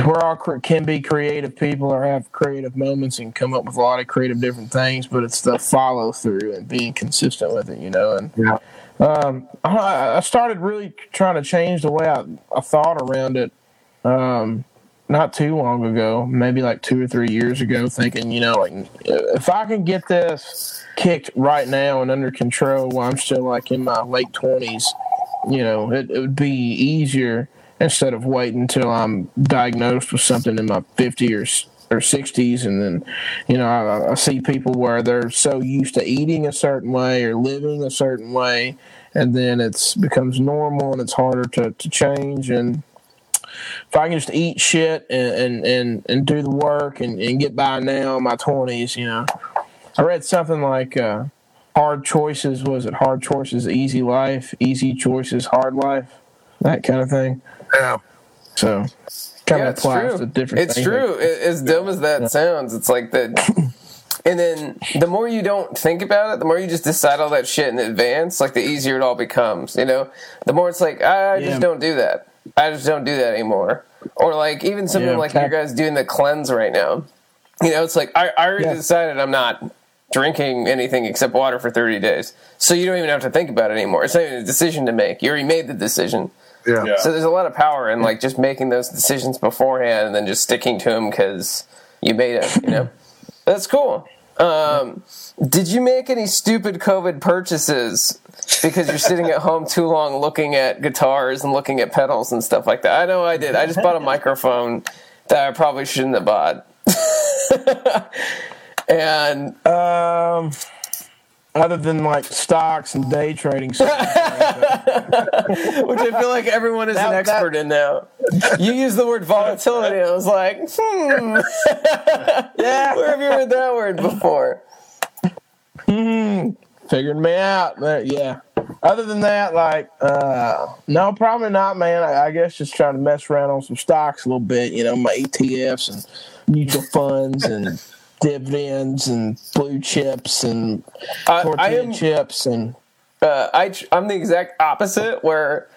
we're all can be creative people or have creative moments and come up with a lot of creative different things, but it's the follow through and being consistent with it. You know, and Yeah. um, I, I started really trying to change the way I, I thought around it. Um, not too long ago, maybe like two or three years ago, thinking, you know, like if I can get this kicked right now and under control while I'm still like in my late twenties, you know, it, it would be easier instead of waiting until I'm diagnosed with something in my 50s or or 60s, and then, you know, I, I see people where they're so used to eating a certain way or living a certain way, and then it's becomes normal and it's harder to, to change and if I can just eat shit and and, and, and do the work and, and get by now in my twenties, you know. I read something like uh, hard choices was it hard choices, easy life, easy choices, hard life, that kind of thing. Yeah. So kind Yeah, of it's applies true. to different It's things. true. It- As dumb as that sounds, it's like that. And then the more you don't think about it, the more you just decide all that shit in advance, like the easier it all becomes. You know, the more it's like ah, I just don't do that. I just don't do that anymore. Or like even something Yeah. like you guys doing the cleanse right now. You know, it's like I, I already Yeah. decided I'm not drinking anything except water for 30 days. So you don't even have to think about it anymore. It's not even a decision to make. You already made the decision. Yeah. Yeah. So there's a lot of power in like just making those decisions beforehand and then just sticking to them because you made it. You know, that's cool. Um, did you make any stupid COVID purchases because you're sitting at home too long looking at guitars and looking at pedals and stuff like that? I know I did. I just bought a microphone that I probably shouldn't have bought. and Um, other than like stocks and day trading stuff. which I feel like everyone is an That- that- expert in now. You use the word volatility, I was like, hmm. yeah, Where have you heard that word before? Hmm. Figured me out. But yeah. Other than that, like, uh, no, probably not, man. I, I guess just trying to mess around on some stocks a little bit. You know, my ETFs and mutual funds and dividends and blue chips and I, I am. chips and Uh, I I'm the exact opposite. Where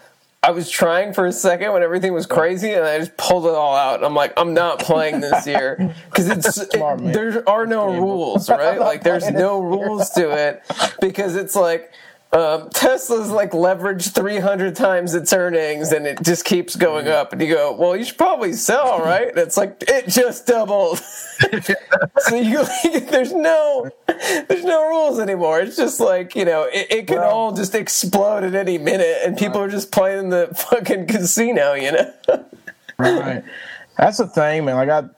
I was trying for a second when everything was crazy, and I just pulled it all out. I'm like, I'm not playing this year because it's Smart, man. there are no rules, right? Like, there's no rules to it because it's like. Um, Tesla's like leveraged 300 times its earnings and it just keeps going up. And you go, well, you should probably sell, right? And it's like, it just doubled. so you, there's no, there's no rules anymore. It's just like, you know, it, it can all just explode at any minute and people are just playing the fucking casino, you know? right. That's the thing, man. Like I,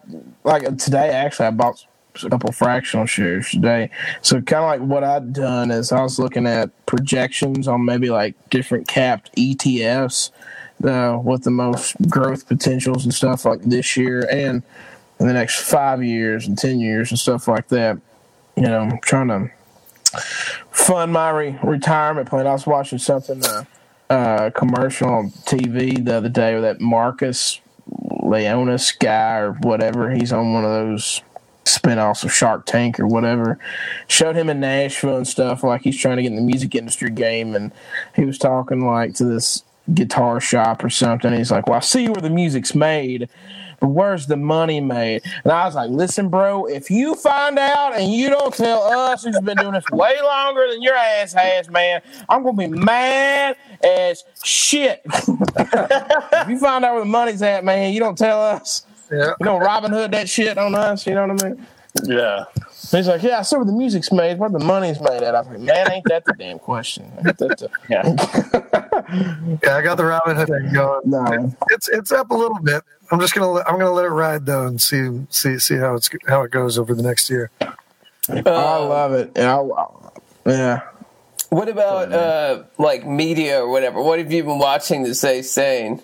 like today, actually, I bought a couple fractional shares today. So kind of like what I'd done is I was looking at projections on maybe like different capped ETFs, uh, with the most growth potentials and stuff like this year and in the next five years and ten years and stuff like that. You know, I'm trying to fund my re- retirement plan. I was watching something. Uh, uh, commercial on TV the other day with that Marcus Lemonis guy or whatever. He's on one of those spin-offs of Shark Tank or whatever. Showed him in Nashville and stuff like he's trying to get in the music industry game and he was talking like to this guitar shop or something. He's like, Well, I see where the music's made, but where's the money made? And I was like, Listen, bro, if you find out and you don't tell us who's been doing this way longer than your ass has, man, I'm gonna be mad as shit. if you find out where the money's at, man, you don't tell us. Yeah. You know, Robin Hood that shit on us. You know what I mean? Yeah. He's like, yeah, I see where the music's made, where the money's made at. I was like, man, ain't that the damn question? The- Yeah. Yeah, I got the Robin Hood thing going. No. It's it's up a little bit. I'm just gonna let- I'm gonna let it ride though and see see see how it's how it goes over the next year. I love it. Yeah, I- yeah. What about uh, like media or whatever? What have you been watching to stay sane?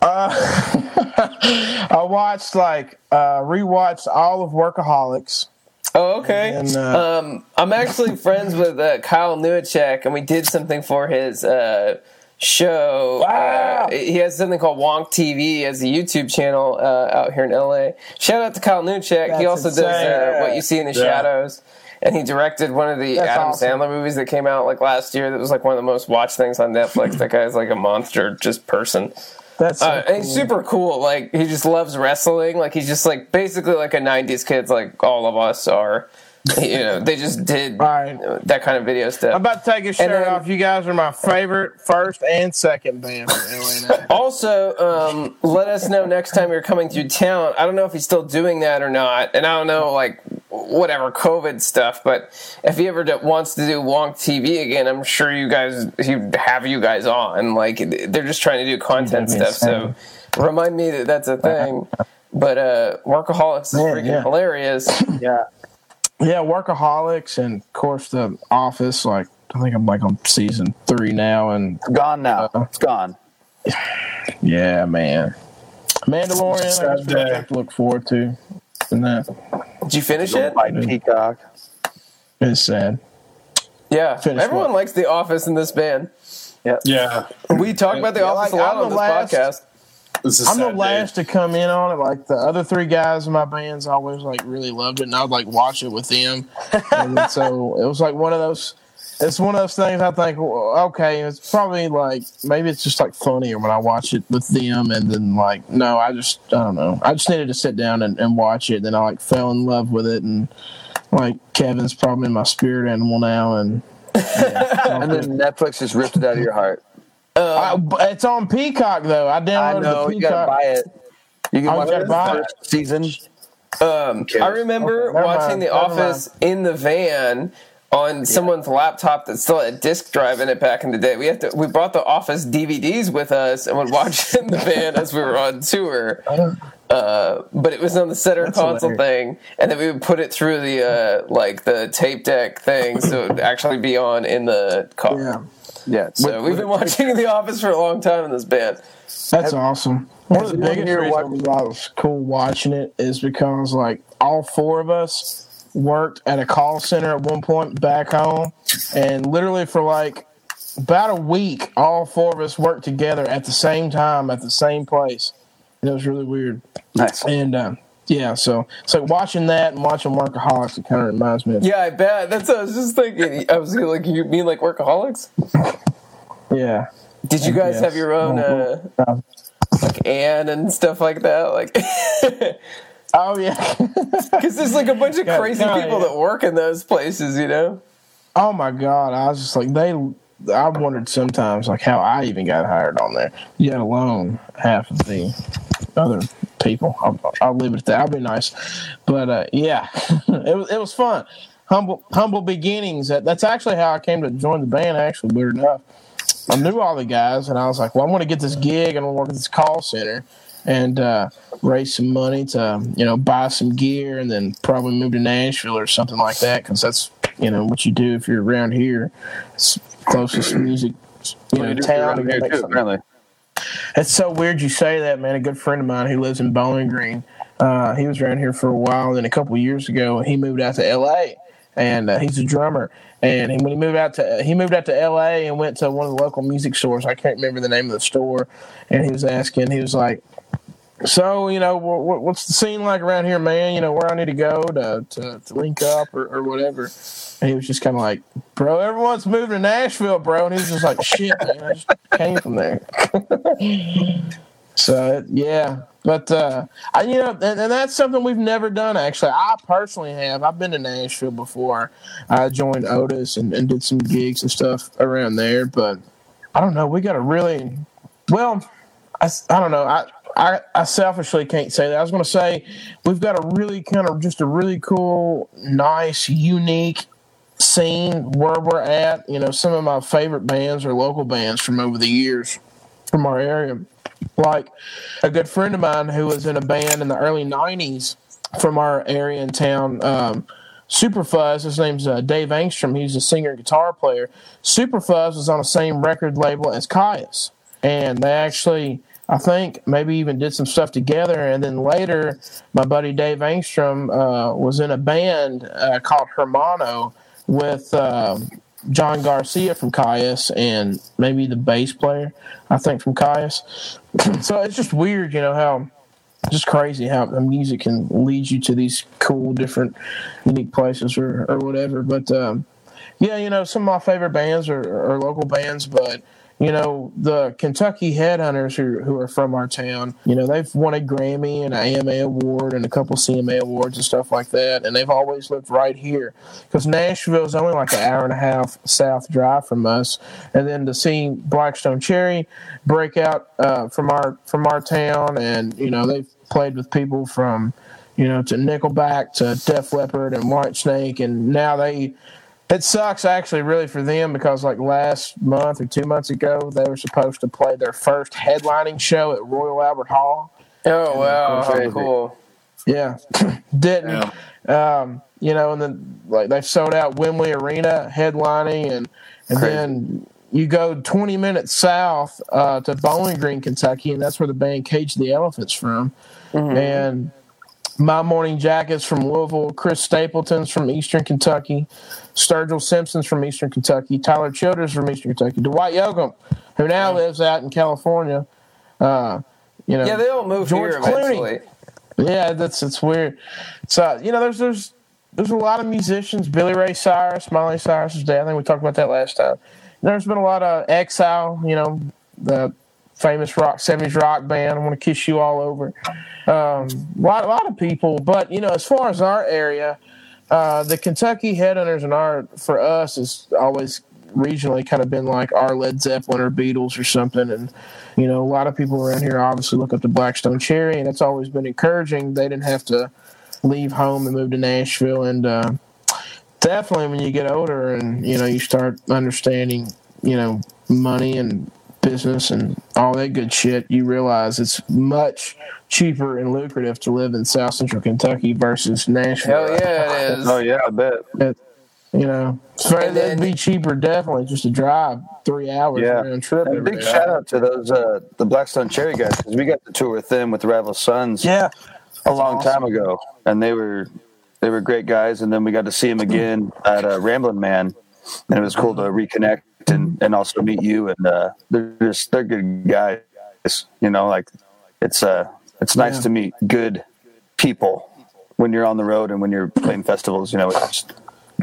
I watched like uh rewatched all of Workaholics. Oh, okay. And, uh, um, I'm actually friends with uh, Kyle Newacheck, and we did something for his uh, show. Wow. Uh, he has something called Wonk TV as a YouTube channel uh, out here in LA. Shout out to Kyle Newacheck. That's he also does uh, insane. What You See in the Yeah. Shadows. And he directed one of the That's Adam awesome. Sandler movies that came out like last year. That was like one of the most watched things on Netflix. that guy's like a monster, just person. That's so Uh, and he's super cool. Like he just loves wrestling. Like he's just like basically like a '90s kid, like all of us are. You know, they just did Right. that kind of video stuff. I'm about to take a shirt then- off. You guys are my favorite first and second band from LA now. also, um, let us know next time you're coming through town. I don't know if he's still doing that or not, and I don't know like whatever COVID stuff. But if he ever d- wants to do Wonk TV again, I'm sure you guys he'd have you guys on. Like they're just trying to do content That'd stuff. So remind me that that's a thing. But uh, Workaholics is Man, freaking yeah. hilarious. Yeah. Yeah, Workaholics and of course the Office. Like I think I'm like on season three now, and Gone now. Uh, it's gone. yeah, man, Mandalorian. I Sad day. have to look forward to. And that Did you finish it? By Peacock. It's sad. Yeah, Finish everyone what? likes The Office in this band. Yeah. Yeah. We talk about The Yeah, Office like, a lot I'm on the this last- podcast. This is I'm the sad day. last to come in on it. Like the other three guys in my bands always like really loved it, and I would like watch it with them. and so it was like one of those. It's one of those things I think. well, Okay, it's probably like maybe it's just like funnier when I watch it with them, and then like no, I just I don't know. I just needed to sit down and, and watch it. Then I like fell in love with it, and like Kevin's probably my spirit animal now, and And then Netflix just ripped it out of your heart. I, it's on Peacock though. I downloaded I know. the You gotta buy it. You can Oh, watch gotta the it? first season. Um. I remember Okay, watching mind, The never Office in the van on someone's laptop that still had a disc drive in it back in the day. We had to we brought The Office DVDs with us and would watch it in the van as we were on tour. Uh, but it was on the center That's console hilarious. thing, and then we would put it through the uh, like the tape deck thing, so it would actually be on in the car. Yeah, Yeah. So we've been watching The Office for a long time in this band. That's awesome. One of the biggest reasons why it was cool watching it is because like all four of us worked at a call center at one point back home, and literally for like about a week, all four of us worked together at the same time at the same place. And it was really weird. nice. And uh, yeah, so it's like watching that and watching Workaholics, it kind of reminds me. of Yeah, I bet. That's what I was just thinking. I was like, you mean like workaholics? Yeah. Did you guys have your own uh, Uh, like Anne and stuff like that? Like, oh yeah. because there's like a bunch of crazy people yeah. that work in those places, you know? Oh my god! I was just like they. I wondered sometimes like how I even got hired on there. Yet alone half of the other people. I'll, I'll leave it at that. I'll be nice, but uh, yeah, it was it was fun. Humble humble beginnings. That, that's actually how I came to join the band. Actually, weird enough, I knew all the guys, and I was like, well, I'm going to get this gig and I'm going to work at this call center and uh, raise some money to you know buy some gear and then probably move to Nashville or something like that because that's you know what you do if you're around here. It's closest music you know You town. to it's so weird you say that, man. A good friend of mine who lives in Bowling Green, uh, he was around here for a while. Then a couple years ago, he moved out to L.A. and uh, he's a drummer. And when he moved out to he moved out to L.A. and went to one of the local music stores. I can't remember the name of the store. And he was asking, he was like, "So you know, wh- wh- what's the scene like around here, man? You know, where I need to go to to, to link up or, or whatever." He was just kind of like, "Bro, everyone's moving to Nashville, bro." And he was just like, "Shit, man, I just came from there." So yeah, but uh, I, you know, and, and that's something we've never done. Actually, I personally have. I've been to Nashville before. I joined Otis and, and did some gigs and stuff around there. But I don't know. We got a really well. I, I don't know. I I, I selfishly can't say that. I was going to say we've got a really kind of just a really cool, nice, unique scene where we're at. You know, some of my favorite bands are local bands from over the years from our area. Like a good friend of mine who was in a band in the early 90s from our area in town. Um, Supafuzz, his name's uh, Dave Angstrom. He's a singer and guitar player. Supafuzz was on the same record label as Kyuss. And they actually, I think, maybe even did some stuff together. And then later, my buddy Dave Angstrom uh, was in a band uh, called Hermano with uh, John Garcia from Kyuss and maybe the bass player, I think, from Kyuss. so it's just weird, you know, how just crazy how the music can lead you to these cool, different, unique places or, or whatever. But um, yeah, you know, some of my favorite bands are, are local bands, but you know, the Kentucky Headhunters who, who are from our town, you know, they've won a Grammy and an AMA award and a couple CMA awards and stuff like that. And they've always lived right here because Nashville is only like an hour and a half south drive from us. And then to see Black Stone Cherry break out uh, from our from our town, and you know, they've played with people from you know to Nickelback to Def Leppard and Whitesnake, and now they it sucks actually, really, for them because like last month or two months ago, they were supposed to play their first headlining show at Royal Albert Hall. Oh wow, how cool! Yeah, didn't. Um, you know, and then like they sold out Wembley Arena headlining, and and Crazy. then you go 20 minutes south uh, to Bowling Green, Kentucky, and that's where the band Cage the Elephants from. And my Morning Jackets from Louisville, Chris Stapleton's from Eastern Kentucky, Sturgill Simpson's from Eastern Kentucky, Tyler Childers from Eastern Kentucky, Dwight Yoakam, who now lives out in California. Uh, you know, Yeah, they all move George here Clooney. eventually. yeah, that's it's weird. So you know, there's there's there's a lot of musicians. Billy Ray Cyrus, Miley Cyrus's dad. I think we talked about that last time. There's been a lot of Exile. You know, the famous rock '70s rock band. I want to kiss you all over. Um, a lot, a lot of people. But you know, as far as our area, uh, the Kentucky Headhunters and our for us is always regionally kind of been like our Led Zeppelin or Beatles or something. And you know, a lot of people around here obviously look up to Black Stone Cherry, and it's always been encouraging. They didn't have to leave home and move to Nashville, and uh, definitely when you get older and you know you start understanding, you know, money and business and all that good shit, you realize it's much cheaper and lucrative to live in South Central Kentucky versus Nashville. Hell yeah, it is. Oh yeah, I bet. You know, it's very, And then- it'd be cheaper definitely just to drive three hours Yeah. round trip. And every big day. shout out to those uh, the Black Stone Cherry guys because we got to tour with them with the Rival Sons Yeah, a long time ago, and they were they were great guys. And then we got to see them again at uh, Ramblin' Man, and it was cool to reconnect and, and also meet you. And uh, they're just they're good guys, you know. Like it's uh it's nice Yeah. to meet good people when you're on the road and when you're playing festivals. You know, it's just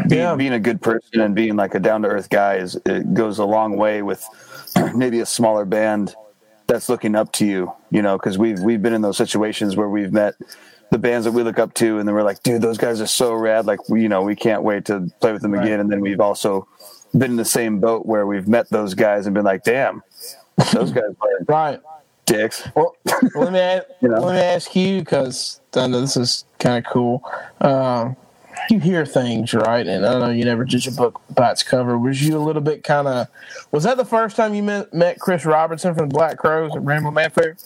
being, Yeah. being a good person and being like a down to earth guy is it goes a long way with maybe a smaller band that's looking up to you. You know, because we've we've been in those situations where we've met the bands that we look up to, and then we're like, dude, those guys are so rad. Like, we, you know, we can't wait to play with them again. And then we've also been in the same boat where we've met those guys and been like, damn, those guys are right. Dicks. Well, let me ask, You know? let me ask you because I know this is kind of cool. Um, you hear things, right? And I know you never judge a book by its cover. Was you a little bit kind of? Was that the first time you met, met Chris Robertson from the Black Crowes at Ramblin' Man Fair?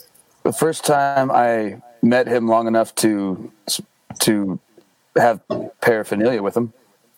the first time I met him long enough to to have paraphernalia with him.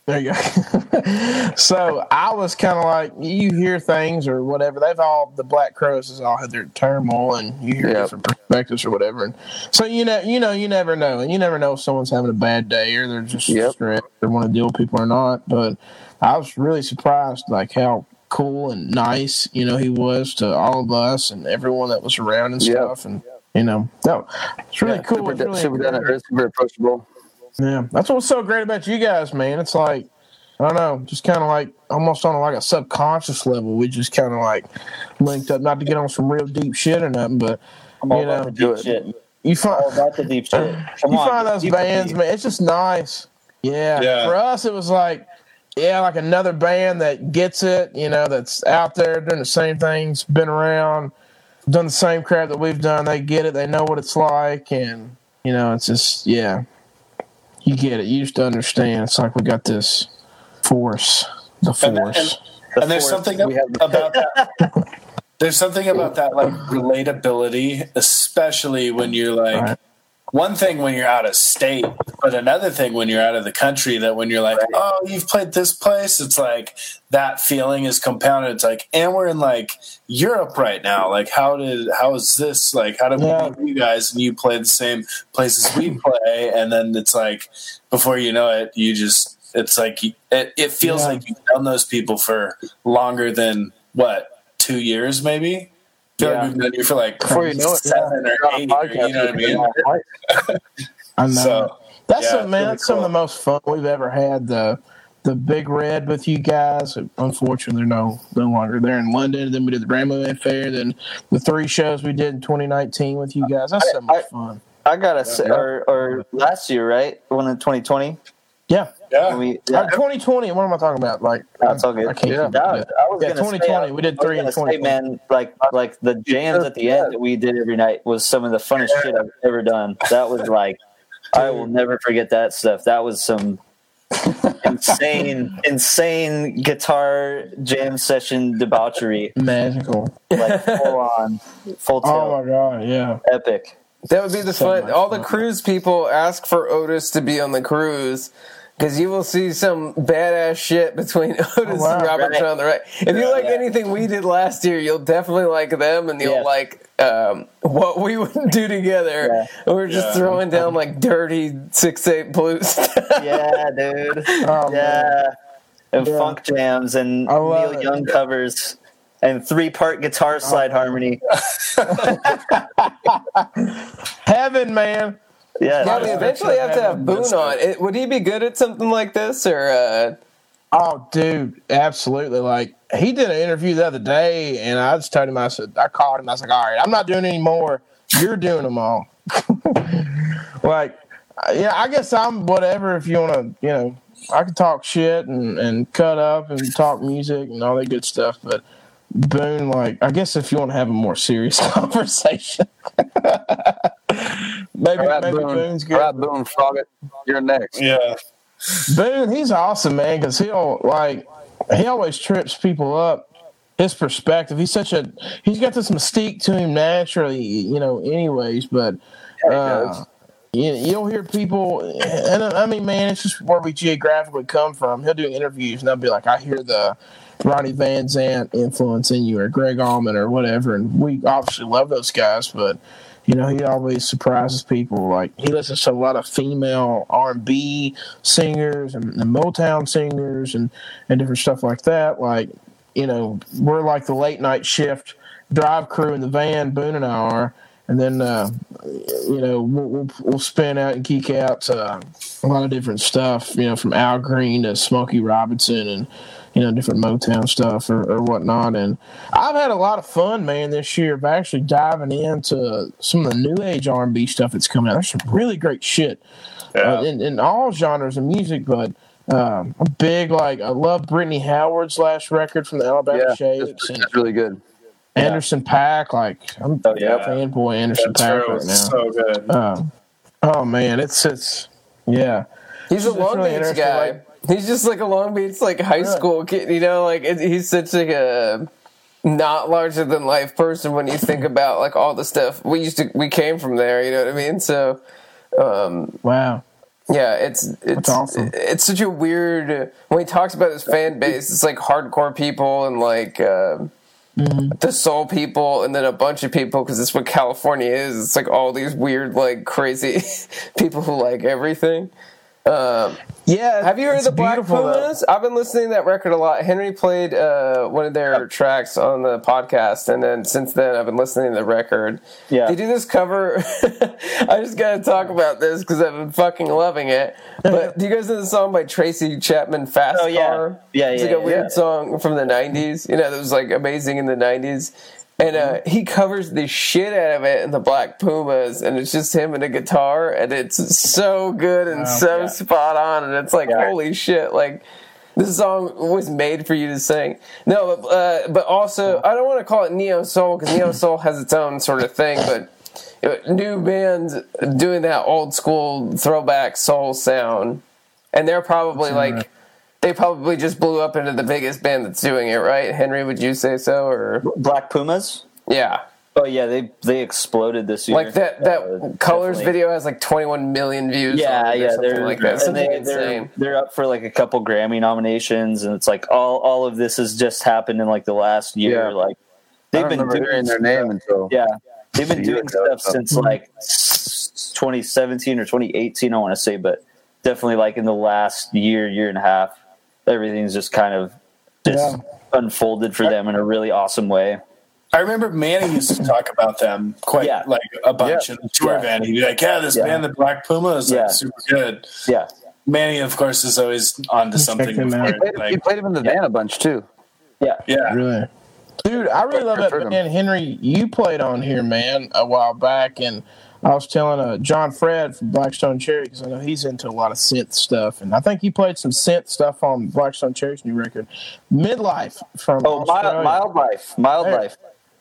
There you go. so I was kind of like, you hear things or whatever. They've all the Black Crowes has all had their turmoil, and you hear Yep. different perspectives or whatever. And so you know, you know, you never know, and you never know if someone's having a bad day or they're just Yep. stressed or want to deal with people or not. But I was really surprised, like how cool and nice you know he was to all of us and everyone that was around and Yep. stuff. And you know, no, it's really Yeah, cool. Super, It's really super down to encouraging. earth, super approachable. Yeah, that's what's so great about you guys, man. It's like I don't know, just kind of like almost on like a subconscious level. We just kind of like linked up, not to get on some real deep shit or nothing, but I'm all You know, about the deep shit. you find All about the deep shit. Come you on, find those bands, man. It's just nice. Yeah. Yeah. For us, it was like, yeah, like another band that gets it. You know, that's out there doing the same things, been around. done the same crap that we've done. They get it. They know what it's like, and you know, it's just yeah, you get it. You just understand. It's like we got this force, the force. and- and there's fourth, something we have- about that. There's something about that like relatability, especially when you're like Right. One thing when you're out of state, but another thing when you're out of the country. That when you're like, oh, you've played this place, it's like that feeling is compounded. It's like, and we're in like Europe right now. Like, how did how is this like? How did Yeah. we meet you guys and you play the same places we play? And then it's like before you know it, you just it's like it, it feels Yeah. like you've known those people for longer than what two years maybe. I feel Yeah. like we've known you for like Before you know it, seven you're or eight. Podcast you know what I mean? I know. So That's yeah, some, man. really that's some of the most fun we've ever had. The the big red with you guys. Unfortunately, they're no no longer there in London. Then we did the Ramblin' Man Fair. Then the three shows we did in 2019 with you guys. That's so much I- fun. I gotta say, or, or last year, right? One in 2020. Yeah. Yeah. We, Uh, yeah, 2020. What am I talking about? Like That's all good. I can't. Yeah. keep that it. was, I was Yeah, 2020, Say, we did I was three in gonna say, man, like like the jams at the end that we did every night was some of the funnest shit I've ever done. That was like, I will never forget that stuff. That was some insane, insane guitar jam session debauchery, Magical. like full on, full Oh my god. Yeah. epic. That would be the So fun. much All the cruise people ask for Otis to be on the cruise because you will see some badass shit between Otis Oh, wow. and Robert Right. John the right. If you like Yeah. anything we did last year, you'll definitely like them, and you'll Yeah. like um, what we would do together. Yeah. We're just Yeah. throwing down like dirty six eight blues. Yeah, dude. Oh, man. yeah, and Yeah. funk jams and Neil it. Young covers and three part guitar slide harmony. Heaven, man. Yeah, yeah, we eventually have to have Boone on. It, would he be good at something like this, or uh, Oh, dude, absolutely. Like he did an interview the other day, and I just told him, I said, I called him. I was like, all right, I'm not doing any more. You're doing them all. like, yeah, I guess I'm whatever. If you want to, you know, I can talk shit and and cut up and talk music and all that good stuff. But Boone, like, I guess if you want to have a more serious conversation, maybe All right, maybe Boone. Boone's good. right, Boone Froggett. You're next. Yeah. Boone, he's awesome, man, because he'll like he always trips people up. His perspective, he's such a he's got this mystique to him naturally, you know. Anyways, but uh, you, you'll hear people, and I mean, man, it's just where we geographically come from. He'll do interviews, and they'll be like, "I hear the Ronnie Van Zant influencing you, or Gregg Allman, or whatever," and we obviously love those guys, but you know, he always surprises people. Like he listens to a lot of female R and B singers and, and Motown singers and and different stuff like that. Like you know, we're like the late night shift drive crew in the van. Boone and I are, and then uh, you know we'll, we'll we'll spin out and geek out uh, a lot of different stuff. You know, from Al Green to Smokey Robinson and you know, different Motown stuff or, or whatnot. And I've had a lot of fun, man, this year of actually diving into some of the new age R and B stuff that's coming out. There's some really great shit Yeah. uh, in, in all genres of music, but. Um, I'm big like I love Brittany Howard's last record from the Alabama Yeah, Shakes it's, and really good. Anderson .Paak. Like I'm Oh, a yeah. fanboy Anderson That's Pack true. right now. So good. Uh, oh man, it's it's yeah. he's a It's Long really Beach interesting, guy? like- he's just like a Long Beach like high Yeah. school kid. You know, like it, he's such like a not larger than life person when you think about like all the stuff we used to. We came from there. You know what I mean? So. Um, Wow. Yeah, it's it's awesome. it's such a weird when he talks about his fan base. It's like hardcore people and like uh, the soul people, and then a bunch of people because it's what California is. It's like all these weird, like crazy people who like everything. Um, Yeah. have you heard it's of the Black beautiful, though. I've been listening to that record a lot. Henry played uh, one of their tracks on the podcast, and then since then I've been listening to the record. Yeah. They do this cover. I just got to talk about this because I've been fucking loving it. But do you guys know the song by Tracy Chapman, Fast Oh, yeah. Car? Yeah, It's yeah, like a yeah. weird song from the 90s, you know, that was like amazing in the 90s. And uh, he covers the shit out of it in the Black Pumas, and it's just him and a guitar, and it's so good and so yeah. spot on, and it's like Yeah. holy shit! Like This song was made for you to sing. No, but, uh, but also I don't want to call it neo soul because neo soul has its own sort of thing. But new bands doing that old school throwback soul sound, and they're probably like they probably just blew up into the biggest band that's doing it, right? Henry, would you say so? Or Black Pumas. yeah, Oh yeah, they they exploded this year. like that that Uh, Colors definitely. video has like 21 million views. Yeah, on it or yeah, they're like that. Something they, insane. they're they're up for like a couple Grammy nominations, and it's like all all of this has just happened in like the last year. Yeah. Like they've been doing their stuff- name until Yeah, they've been doing stuff since like 2017 or 2018. I want to say, but definitely like in the last year, year and a half, everything's just kind of just unfolded for them in a really awesome way. I remember Manny used to talk about them quite Yeah. like a bunch Yeah. in the tour Yeah. van. He'd be like, "Yeah, this Yeah. band, the Black Puma, is like Yeah. super good." Yeah, Manny, of course, is always onto something. him out. he different, played, he played him in the van a bunch too. yeah, yeah, Really? Dude, I really love that Heard 'em. band. Henry, you played on here, man, a while back, and I was telling uh, John Fred from Black Stone Cherry because I know he's into a lot of synth stuff, and I think he played some synth stuff on Black Stone Cherry's new record, Midlife from Oh, mild, Australia. mild life, mild There. life.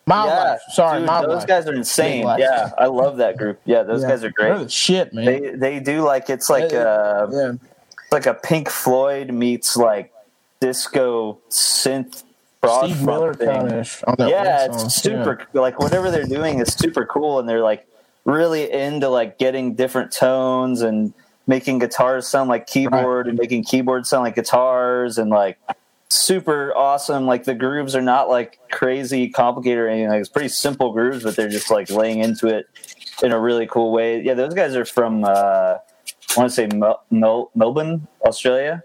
Mild yeah, Life. Sorry, dude, Mild those Life. guys are insane. Midlife. Yeah, I love that group. Yeah, those Yeah. guys are great. the shit, man. They they do like it's like Yeah. uh yeah. it's like a Pink Floyd meets like disco synth broad Steve Miller thing. kind of on that yeah, it's super. Like whatever they're doing is super cool, and they're like really into like getting different tones and making guitars sound like keyboard and making keyboards sound like guitars and like super awesome. Like the grooves are not like crazy complicated or anything. Like it's pretty simple grooves, but they're just like laying into it in a really cool way. Yeah, those guys are from. uh I want to say Mel- Mel- Melbourne, Australia.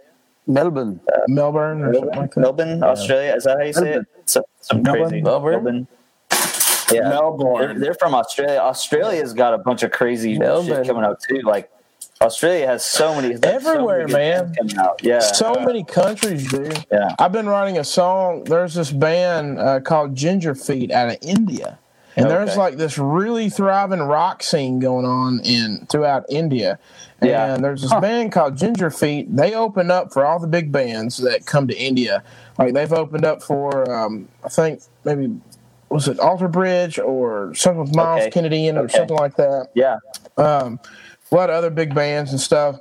Melbourne. Yeah. Melbourne or something like. Melbourne, Australia. Is that how you say it? Some, some Melbourne? crazy Melbourne? Yeah, they're, Melbourne. they're from Australia. Australia's got a bunch of crazy Melbourne. shit coming out too. Like Australia has so many has so Everywhere, many man. out. Yeah, So many countries, dude. yeah. I've been writing a song. There's this band uh, called Ginger Feet out of India, and there's like this really thriving rock scene going on in throughout India. And Yeah. there's this band called Ginger Feet. They open up for all the big bands that come to India. Like they've opened up for, um, I think maybe was it Alter Bridge or something with Myles Okay. Kennedy in it or something like that Yeah, um, a lot of other big bands and stuff.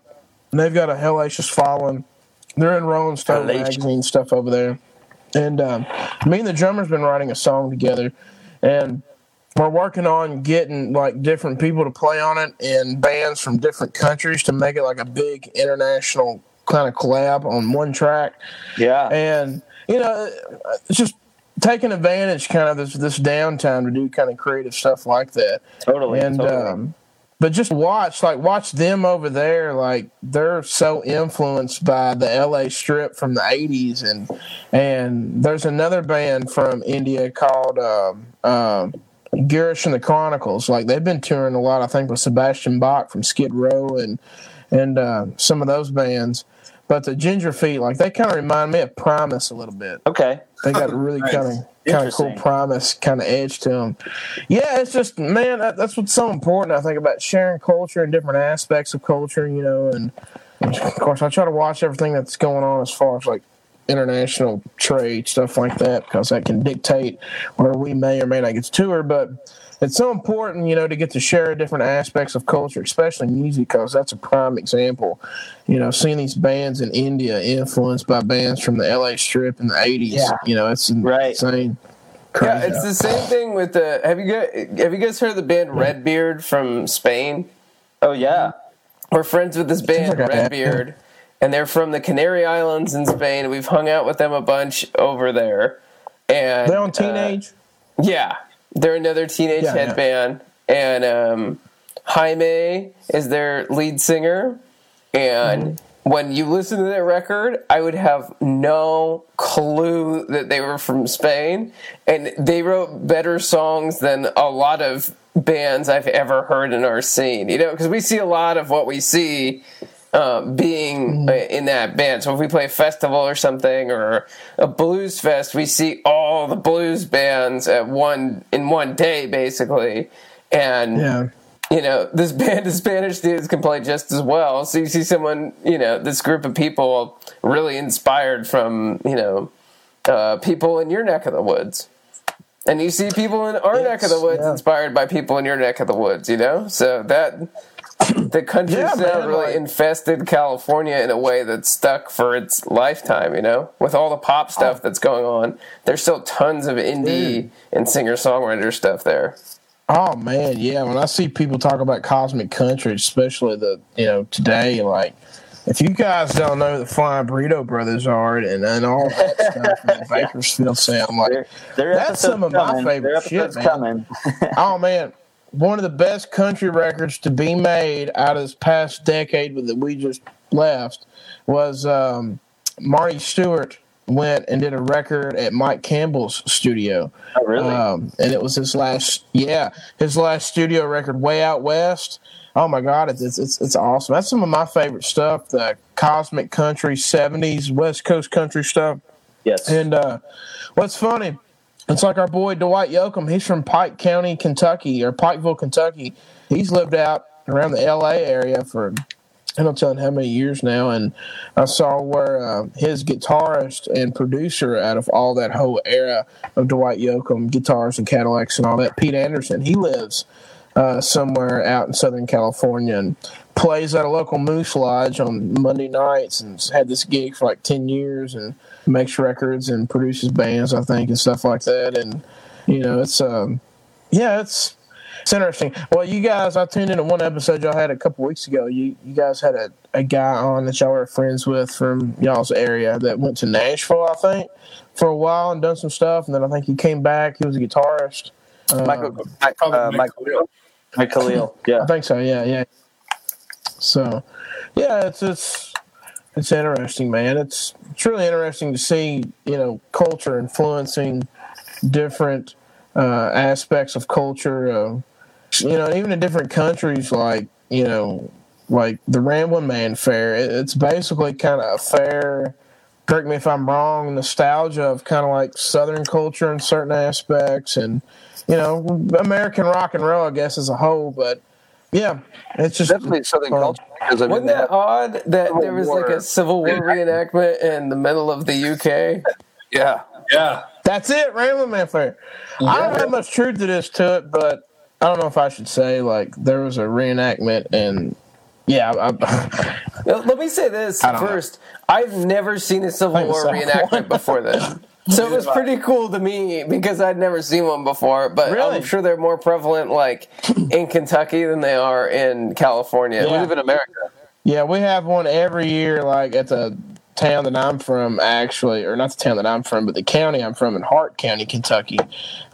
And they've got a hellacious following. They're in Rolling Stone Hellacious. magazine stuff over there. And um, me and the drummer's been writing a song together, and we're working on getting like different people to play on it and bands from different countries to make it like a big international kind of collab on one track yeah, and you know it's just taking advantage kind of this this downtime to do kind of creative stuff like that totally. and totally. um but just watch like watch them over there like they're so influenced by the la strip from the 80s and and there's another band from india called um um Girish and the Chronicles, like they've been touring a lot, I think, with Sebastian Bach from Skid Row and and uh, some of those bands. But the Ginger Feet, like they kind of remind me of Primus a little bit. okay, They got a really Nice. kind of kind of cool Interesting. Primus kind of edge to them. Yeah, it's just man, that, that's what's so important. I think about sharing culture and different aspects of culture, you know, and, and of course I try to watch everything that's going on as far as like international trade stuff like that because that can dictate where we may or may not get to tour, but. It's so important, you know, to get to share different aspects of culture, especially music, because that's a prime example. You know, seeing these bands in India influenced by bands from the LA Strip in the '80s. Yeah. You know, it's Right. insane. Yeah, it's the same thing with the. Have you guys have you guys heard of the band Redbeard from Spain? oh yeah, We're friends with this band like I have. Redbeard, and they're from the Canary Islands in Spain. We've hung out with them a bunch over there, and They're on uh, Teenage. yeah, they're another teenage Yeah, yeah. headband, and um, Jaime is their lead singer. And Mm-hmm. when you listen to their record, I would have no clue that they were from Spain, and they wrote better songs than a lot of bands I've ever heard in our scene. You know, because we see a lot of what we see uh, being uh, in that band. So if we play a festival or something or a blues fest, we see all the blues bands at one in one day, basically. And yeah. you know, this band of Spanish dudes can play just as well. So you see someone, you know, this group of people really inspired from, you know, uh, people in your neck of the woods. And you see people in our neck of the woods yeah. inspired by people in your neck of the woods, you know? So that the country Yeah, sound man, really like- infested California in a way that's stuck for its lifetime, you know? With all the pop oh. stuff that's going on, there's still tons of indie and singer songwriter stuff there. Oh man, yeah. When I see people talk about cosmic country, especially the you know today, like if you guys don't know who the Flying Burrito Brothers are and, and all that stuff in the Bakersfield sound, like Their, their That's episode's some of my favorite shit, man. coming. oh man, one of the best country records to be made out of this past decade that we just left was um, Marty Stuart went and did a record at Mike Campbell's studio. Oh, really? Um, and it was his last, yeah, his last studio record, Way Out West. Oh my God, it's it's it's, it's awesome. That's some of my favorite stuff. The cosmic country, '70s West Coast country stuff. yes. And uh, what's funny, it's like our boy Dwight Yoakam. He's from Pike County, Kentucky, or Pikeville, Kentucky. He's lived out around the L.A. area for I don't tell how many years now. And I saw where uh, his guitarist and producer out of all that whole era of Dwight Yoakam guitars and Cadillacs and all that, Pete Anderson. He lives uh, somewhere out in Southern California and plays at a local Moose Lodge on Monday nights and had this gig for like 10 years and makes records and produces bands, I think, and stuff like that. And, you know, it's, um, yeah, it's, it's interesting. Well, you guys, I tuned into one episode y'all had a couple weeks ago. You you guys had a, a guy on that y'all were friends with from y'all's area that went to Nashville, I think, for a while and done some stuff. And then I think he came back. He was a guitarist. Michael, Mike, uh, Michael, Khalil. Mike Khalil. Yeah. I think so. Yeah, yeah. So, yeah, it's it's it's interesting, man. It's it's really interesting to see you know culture influencing different uh, aspects of culture. Uh, you know, even in different countries, like you know, like the Ramblin' Man Fair. It, it's basically kind of a fair. Correct me if I'm wrong. Nostalgia of kind of like Southern culture in certain aspects, and you know, American rock and roll, I guess, as a whole. But yeah, it's just definitely Southern fun. culture. Because I mean, Wasn't they that have- odd that Civil there was like a Civil War reenactment in the middle of the UK? yeah, Yeah. That's it, Ramblin' Man Fair. I don't have much truth to this to it, but I don't know if I should say like there was a reenactment and yeah, I, I, Let me say this I don't know. first. I've never seen a Civil War so. reenactment before this. So it was pretty cool to me because I'd never seen one before, but Really? I'm sure they're more prevalent like in Kentucky than they are in California. we live in America. yeah, we have one every year, like at the town that I'm from, actually, or not the town that I'm from, but the county I'm from in Hart County, Kentucky,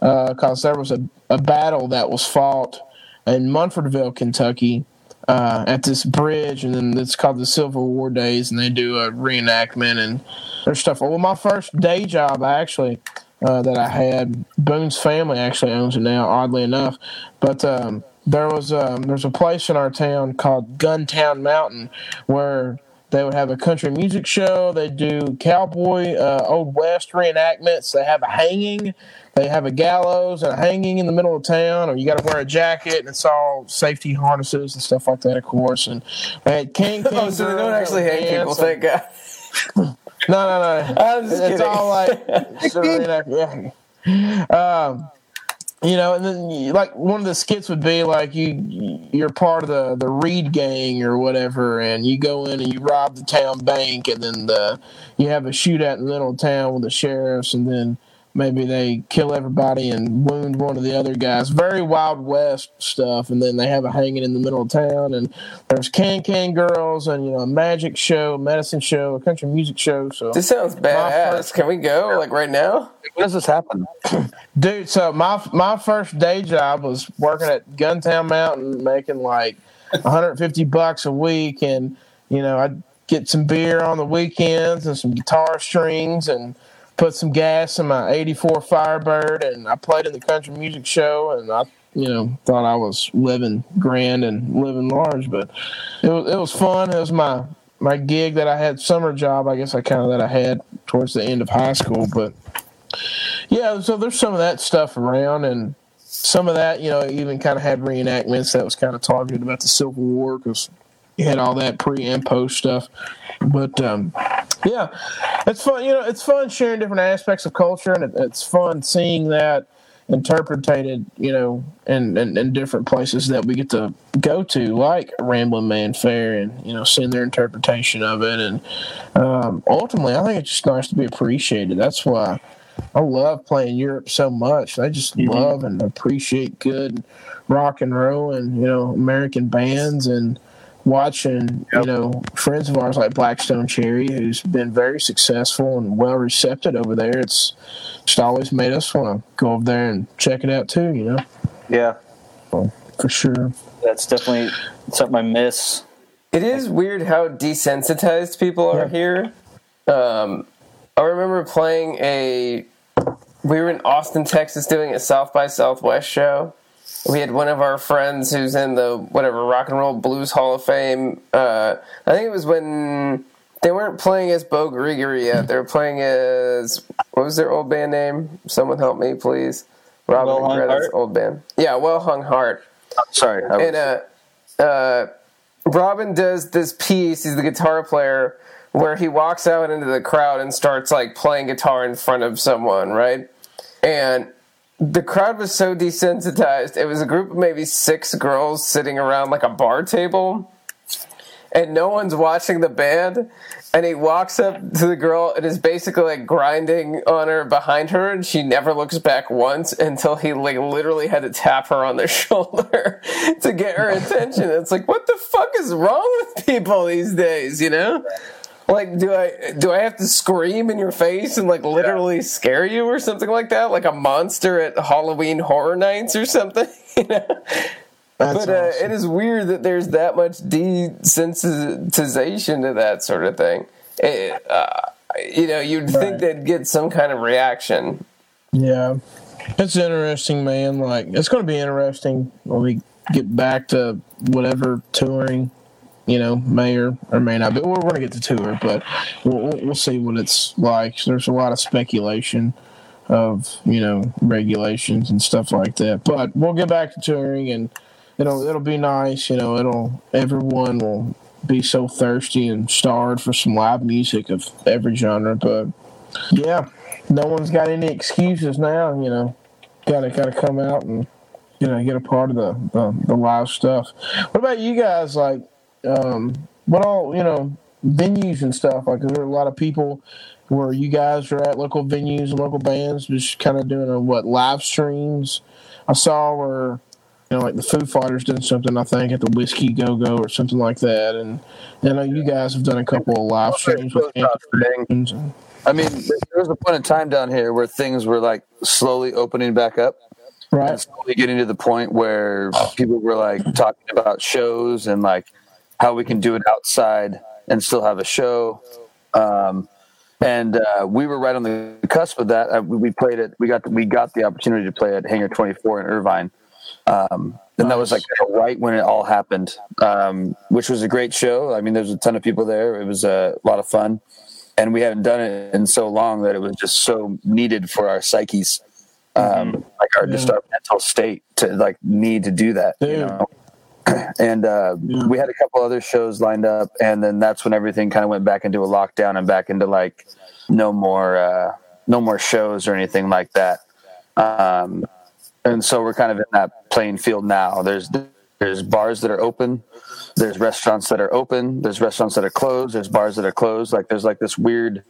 uh, because there was a, a battle that was fought in Munfordville, Kentucky. Uh, at this bridge, and then it's called the Civil War Days, and they do a reenactment and there's stuff. Well, my first day job actually uh, that I had, Boone's family actually owns it now, oddly enough. But um, there was um, there's a place in our town called Guntown Mountain where they would have a country music show. They do cowboy uh, old west reenactments. They have a hanging. They have a gallows and a hanging in the middle of town, or you got to wear a jacket, and it's all safety harnesses and stuff like that, of course. And they had king, king Oh, so they don't actually hang people, thank God. no, no, no. I'm just it's kidding. all like, yeah. Um, you know, and then like one of the skits would be like you you're part of the the Reed gang or whatever, and you go in and you rob the town bank, and then the you have a shootout in the middle of town with the sheriffs, and then maybe they kill everybody and wound one of the other guys. Very Wild West stuff, and then they have a hanging in the middle of town, and there's can can girls, and you know a magic show, a medicine show, a country music show. So This sounds badass. first- Can we go like right now? When does this happen? Dude, so my my first day job was working at Guntown Mountain, making like 150 bucks a week, and you know I'd get some beer on the weekends and some guitar strings, and put some gas in my '84 Firebird, and I played in the country music show, and I you know thought I was living grand and living large, but it was it was fun. It was my my gig that I had summer job, I guess I kind of that I had towards the end of high school, but yeah, so there's some of that stuff around, and some of that, you know, even kind of had reenactments that was kind of targeted about the Civil War because you had all that pre and post stuff. But um, yeah, it's fun. You know, it's fun sharing different aspects of culture, and it, it's fun seeing that interpreted, you know, in, in, in, different places that we get to go to, like Ramblin' Man Fair, and you know, seeing their interpretation of it. And um, ultimately, I think it's just nice to be appreciated. That's why I love playing Europe so much. I just mm-hmm. love and appreciate good rock and roll and you know American bands and watching yep. you know friends of ours like Black Stone Cherry, who's been very successful and well received over there. It's just always made us want to go over there and check it out too. You know. Yeah. Well, for sure. That's definitely something I miss. It is weird how desensitized people are yeah. here. Um, I remember playing a. We were in Austin, Texas, doing a South by Southwest show. We had one of our friends who's in the whatever Rock and Roll Blues Hall of Fame. Uh, I think it was when they weren't playing as Beau Gregory yet. They were playing as what was their old band name? Someone help me, please. Robin well old band. Yeah, Well Hung Heart. sorry. Was... And uh, uh, Robin does this piece. He's the guitar player where he walks out into the crowd and starts like playing guitar in front of someone, right? And the crowd was so desensitized. It was a group of maybe six girls sitting around like a bar table, and no one's watching the band. And he walks up to the girl and is basically like grinding on her behind her, and she never looks back once until he like literally had to tap her on the shoulder to get her attention. It's like, what the fuck is wrong with people these days, you know? Like, do I do I have to scream in your face and like literally yeah. scare you or something like that, like a monster at Halloween Horror Nights or something? You know. That's but uh, awesome. it is weird that there's that much desensitization to that sort of thing. It, uh, you know, you'd right. think they'd get some kind of reaction. Yeah, it's interesting, man. Like, it's going to be interesting when we get back to whatever touring you know, may or, or may not. But we're going to get to tour, but we'll, we'll see what it's like. There's a lot of speculation of you know regulations and stuff like that. But we'll get back to touring, and it'll it'll be nice. You know, it'll everyone will be so thirsty and starved for some live music of every genre. But yeah, no one's got any excuses now. You know, gotta gotta come out and you know get a part of the the, the live stuff. What about you guys? Like, um, what all you know venues and stuff like is there a lot of people where you guys are at local venues and local bands just kind of doing a what live streams? I saw where you know like the foo fighters did something i think at the whiskey go go or something like that and i know you guys have done a couple of live streams with i mean there was a point in time down here where things were like slowly opening back up right. slowly getting to the point where people were like talking about shows and like how we can do it outside and still have a show. Um, and uh, we were right on the cusp of that. Uh, we played it. We got the, we got the opportunity to play at Hangar 24 in Irvine, um, and that was like right when it all happened, um, which was a great show. I mean, there was a ton of people there. It was a lot of fun, and we hadn't done it in so long that it was just so needed for our psyches, um, mm-hmm. like our yeah. just our mental state to like need to do that. Dude. You know? and uh, yeah. we had a couple other shows lined up, and then that's when everything kind of went back into a lockdown and back into like no more uh, no more shows or anything like that. Um, and so we're kind of in that playing field now. There's there's bars that are open, there's restaurants that are open, there's restaurants that are closed, there's bars that are closed. Like there's like this weird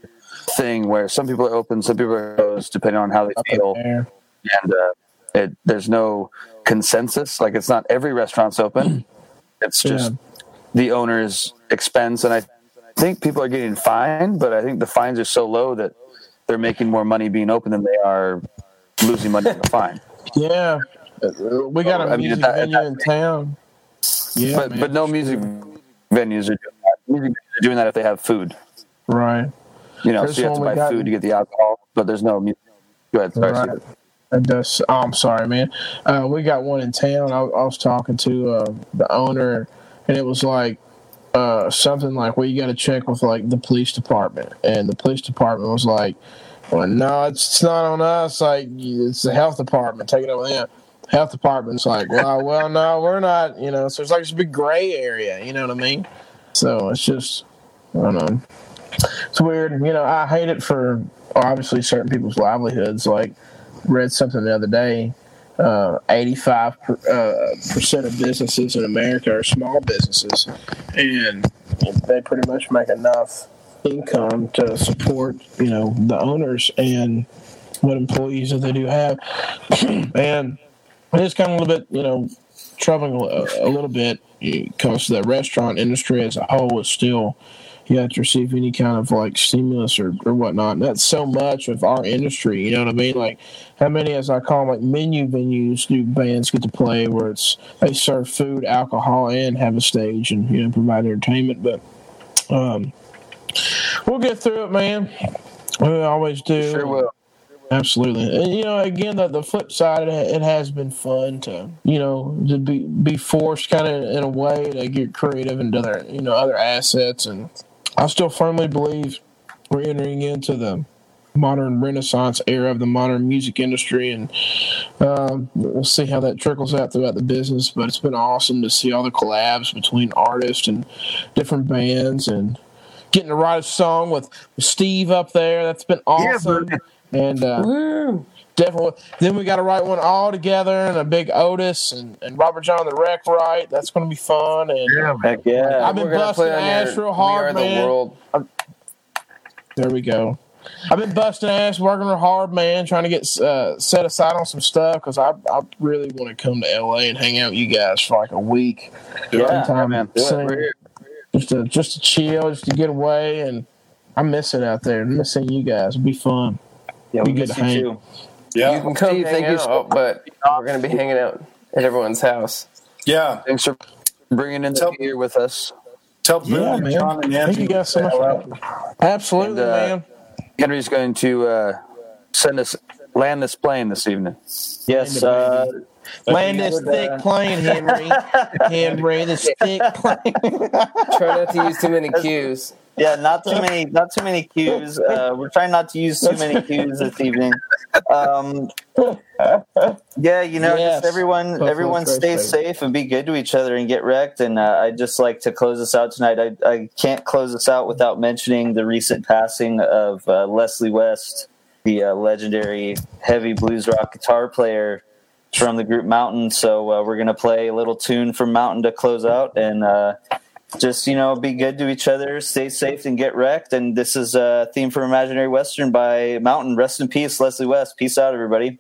thing where some people are open, some people are closed, depending on how they feel. And uh, it, there's no consensus. Like it's not every restaurant's open. Mm. It's just yeah. the owner's expense, and I think people are getting fined, but I think the fines are so low that they're making more money being open than they are losing money on the fine. Yeah, we got a I music mean, that, venue in town. Yeah, but man. but no music venues are doing that. Music venues are doing that if they have food. Right. You know, so you have to buy food to get the alcohol, but there's no music. Go ahead. Sorry, right. Oh, I'm sorry, man. Uh, we got one in town. I, I was talking to uh, the owner, and it was like uh, something like, "Well, you got to check with like the police department," and the police department was like, "Well, no, it's, it's not on us. Like, it's the health department. Take it over there." health department's like, well, well, no, we're not. You know, so it's like this big gray area. You know what I mean? So it's just, I don't know. It's weird. You know, I hate it for obviously certain people's livelihoods. Like, read something the other day. Uh, 85 per, uh, percent of businesses in America are small businesses, and they pretty much make enough income to support, you know, the owners and what employees that they do have. and it's kind of a little bit, you know, troubling a, a little bit because the restaurant industry as a whole is still you have to receive any kind of like stimulus or, or whatnot. And that's so much of our industry, you know what I mean? Like how many as I call them like menu venues do bands get to play where it's they serve food, alcohol and have a stage and you know provide entertainment. But um we'll get through it, man. We always do. Sure will. Absolutely, and you know, again, the, the flip side, it has been fun to you know to be be forced kind of in a way to get creative and other you know other assets, and I still firmly believe we're entering into the modern renaissance era of the modern music industry and um, we'll see how that trickles out throughout the business but it's been awesome to see all the collabs between artists and different bands and getting to write a song with steve up there. That's been awesome. Yeah, and uh, definitely, then we got to write one all together and a big Otis and, and Robert Jon the Wreck right. That's going to be fun. And yeah, heck yeah. I've been busting ass real hard, man. The world. there we go. I've been busting ass, working real hard, man, trying to get uh, set aside on some stuff because I, I really want to come to LA and hang out with you guys for like a week. Yeah, yeah man. Just to just to chill, just to get away, and I miss it out there. missing you guys. It'd be fun. Yeah, we, we miss you hang. too. Yeah, you can come Steve, hang out, so but we're going to be hanging out at everyone's house. Yeah, thanks for bringing in the beer with us. Tell Boone yeah, and Jon and Thank you guys so much. Absolutely, and, uh, man. Henry's going to uh, send us land this plane this evening. Yes, uh, land this thick uh, plane, Henry. Henry, this thick plane. Try not to use too many cues. Yeah, not too many, not too many cues. Uh, we're trying not to use too many cues this evening. Um, yeah, you know, yes. just everyone, everyone stay safe and be good to each other and get wrecked. And uh, I'd just like to close this out tonight. I, I can't close this out without mentioning the recent passing of uh, Leslie West, the uh, legendary heavy blues rock guitar player from the group Mountain. So uh, we're gonna play a little tune from Mountain to close out and uh, just you know be good to each other stay safe and get wrecked. And this is a theme for imaginary western by mountain. Rest in peace leslie west. Peace out everybody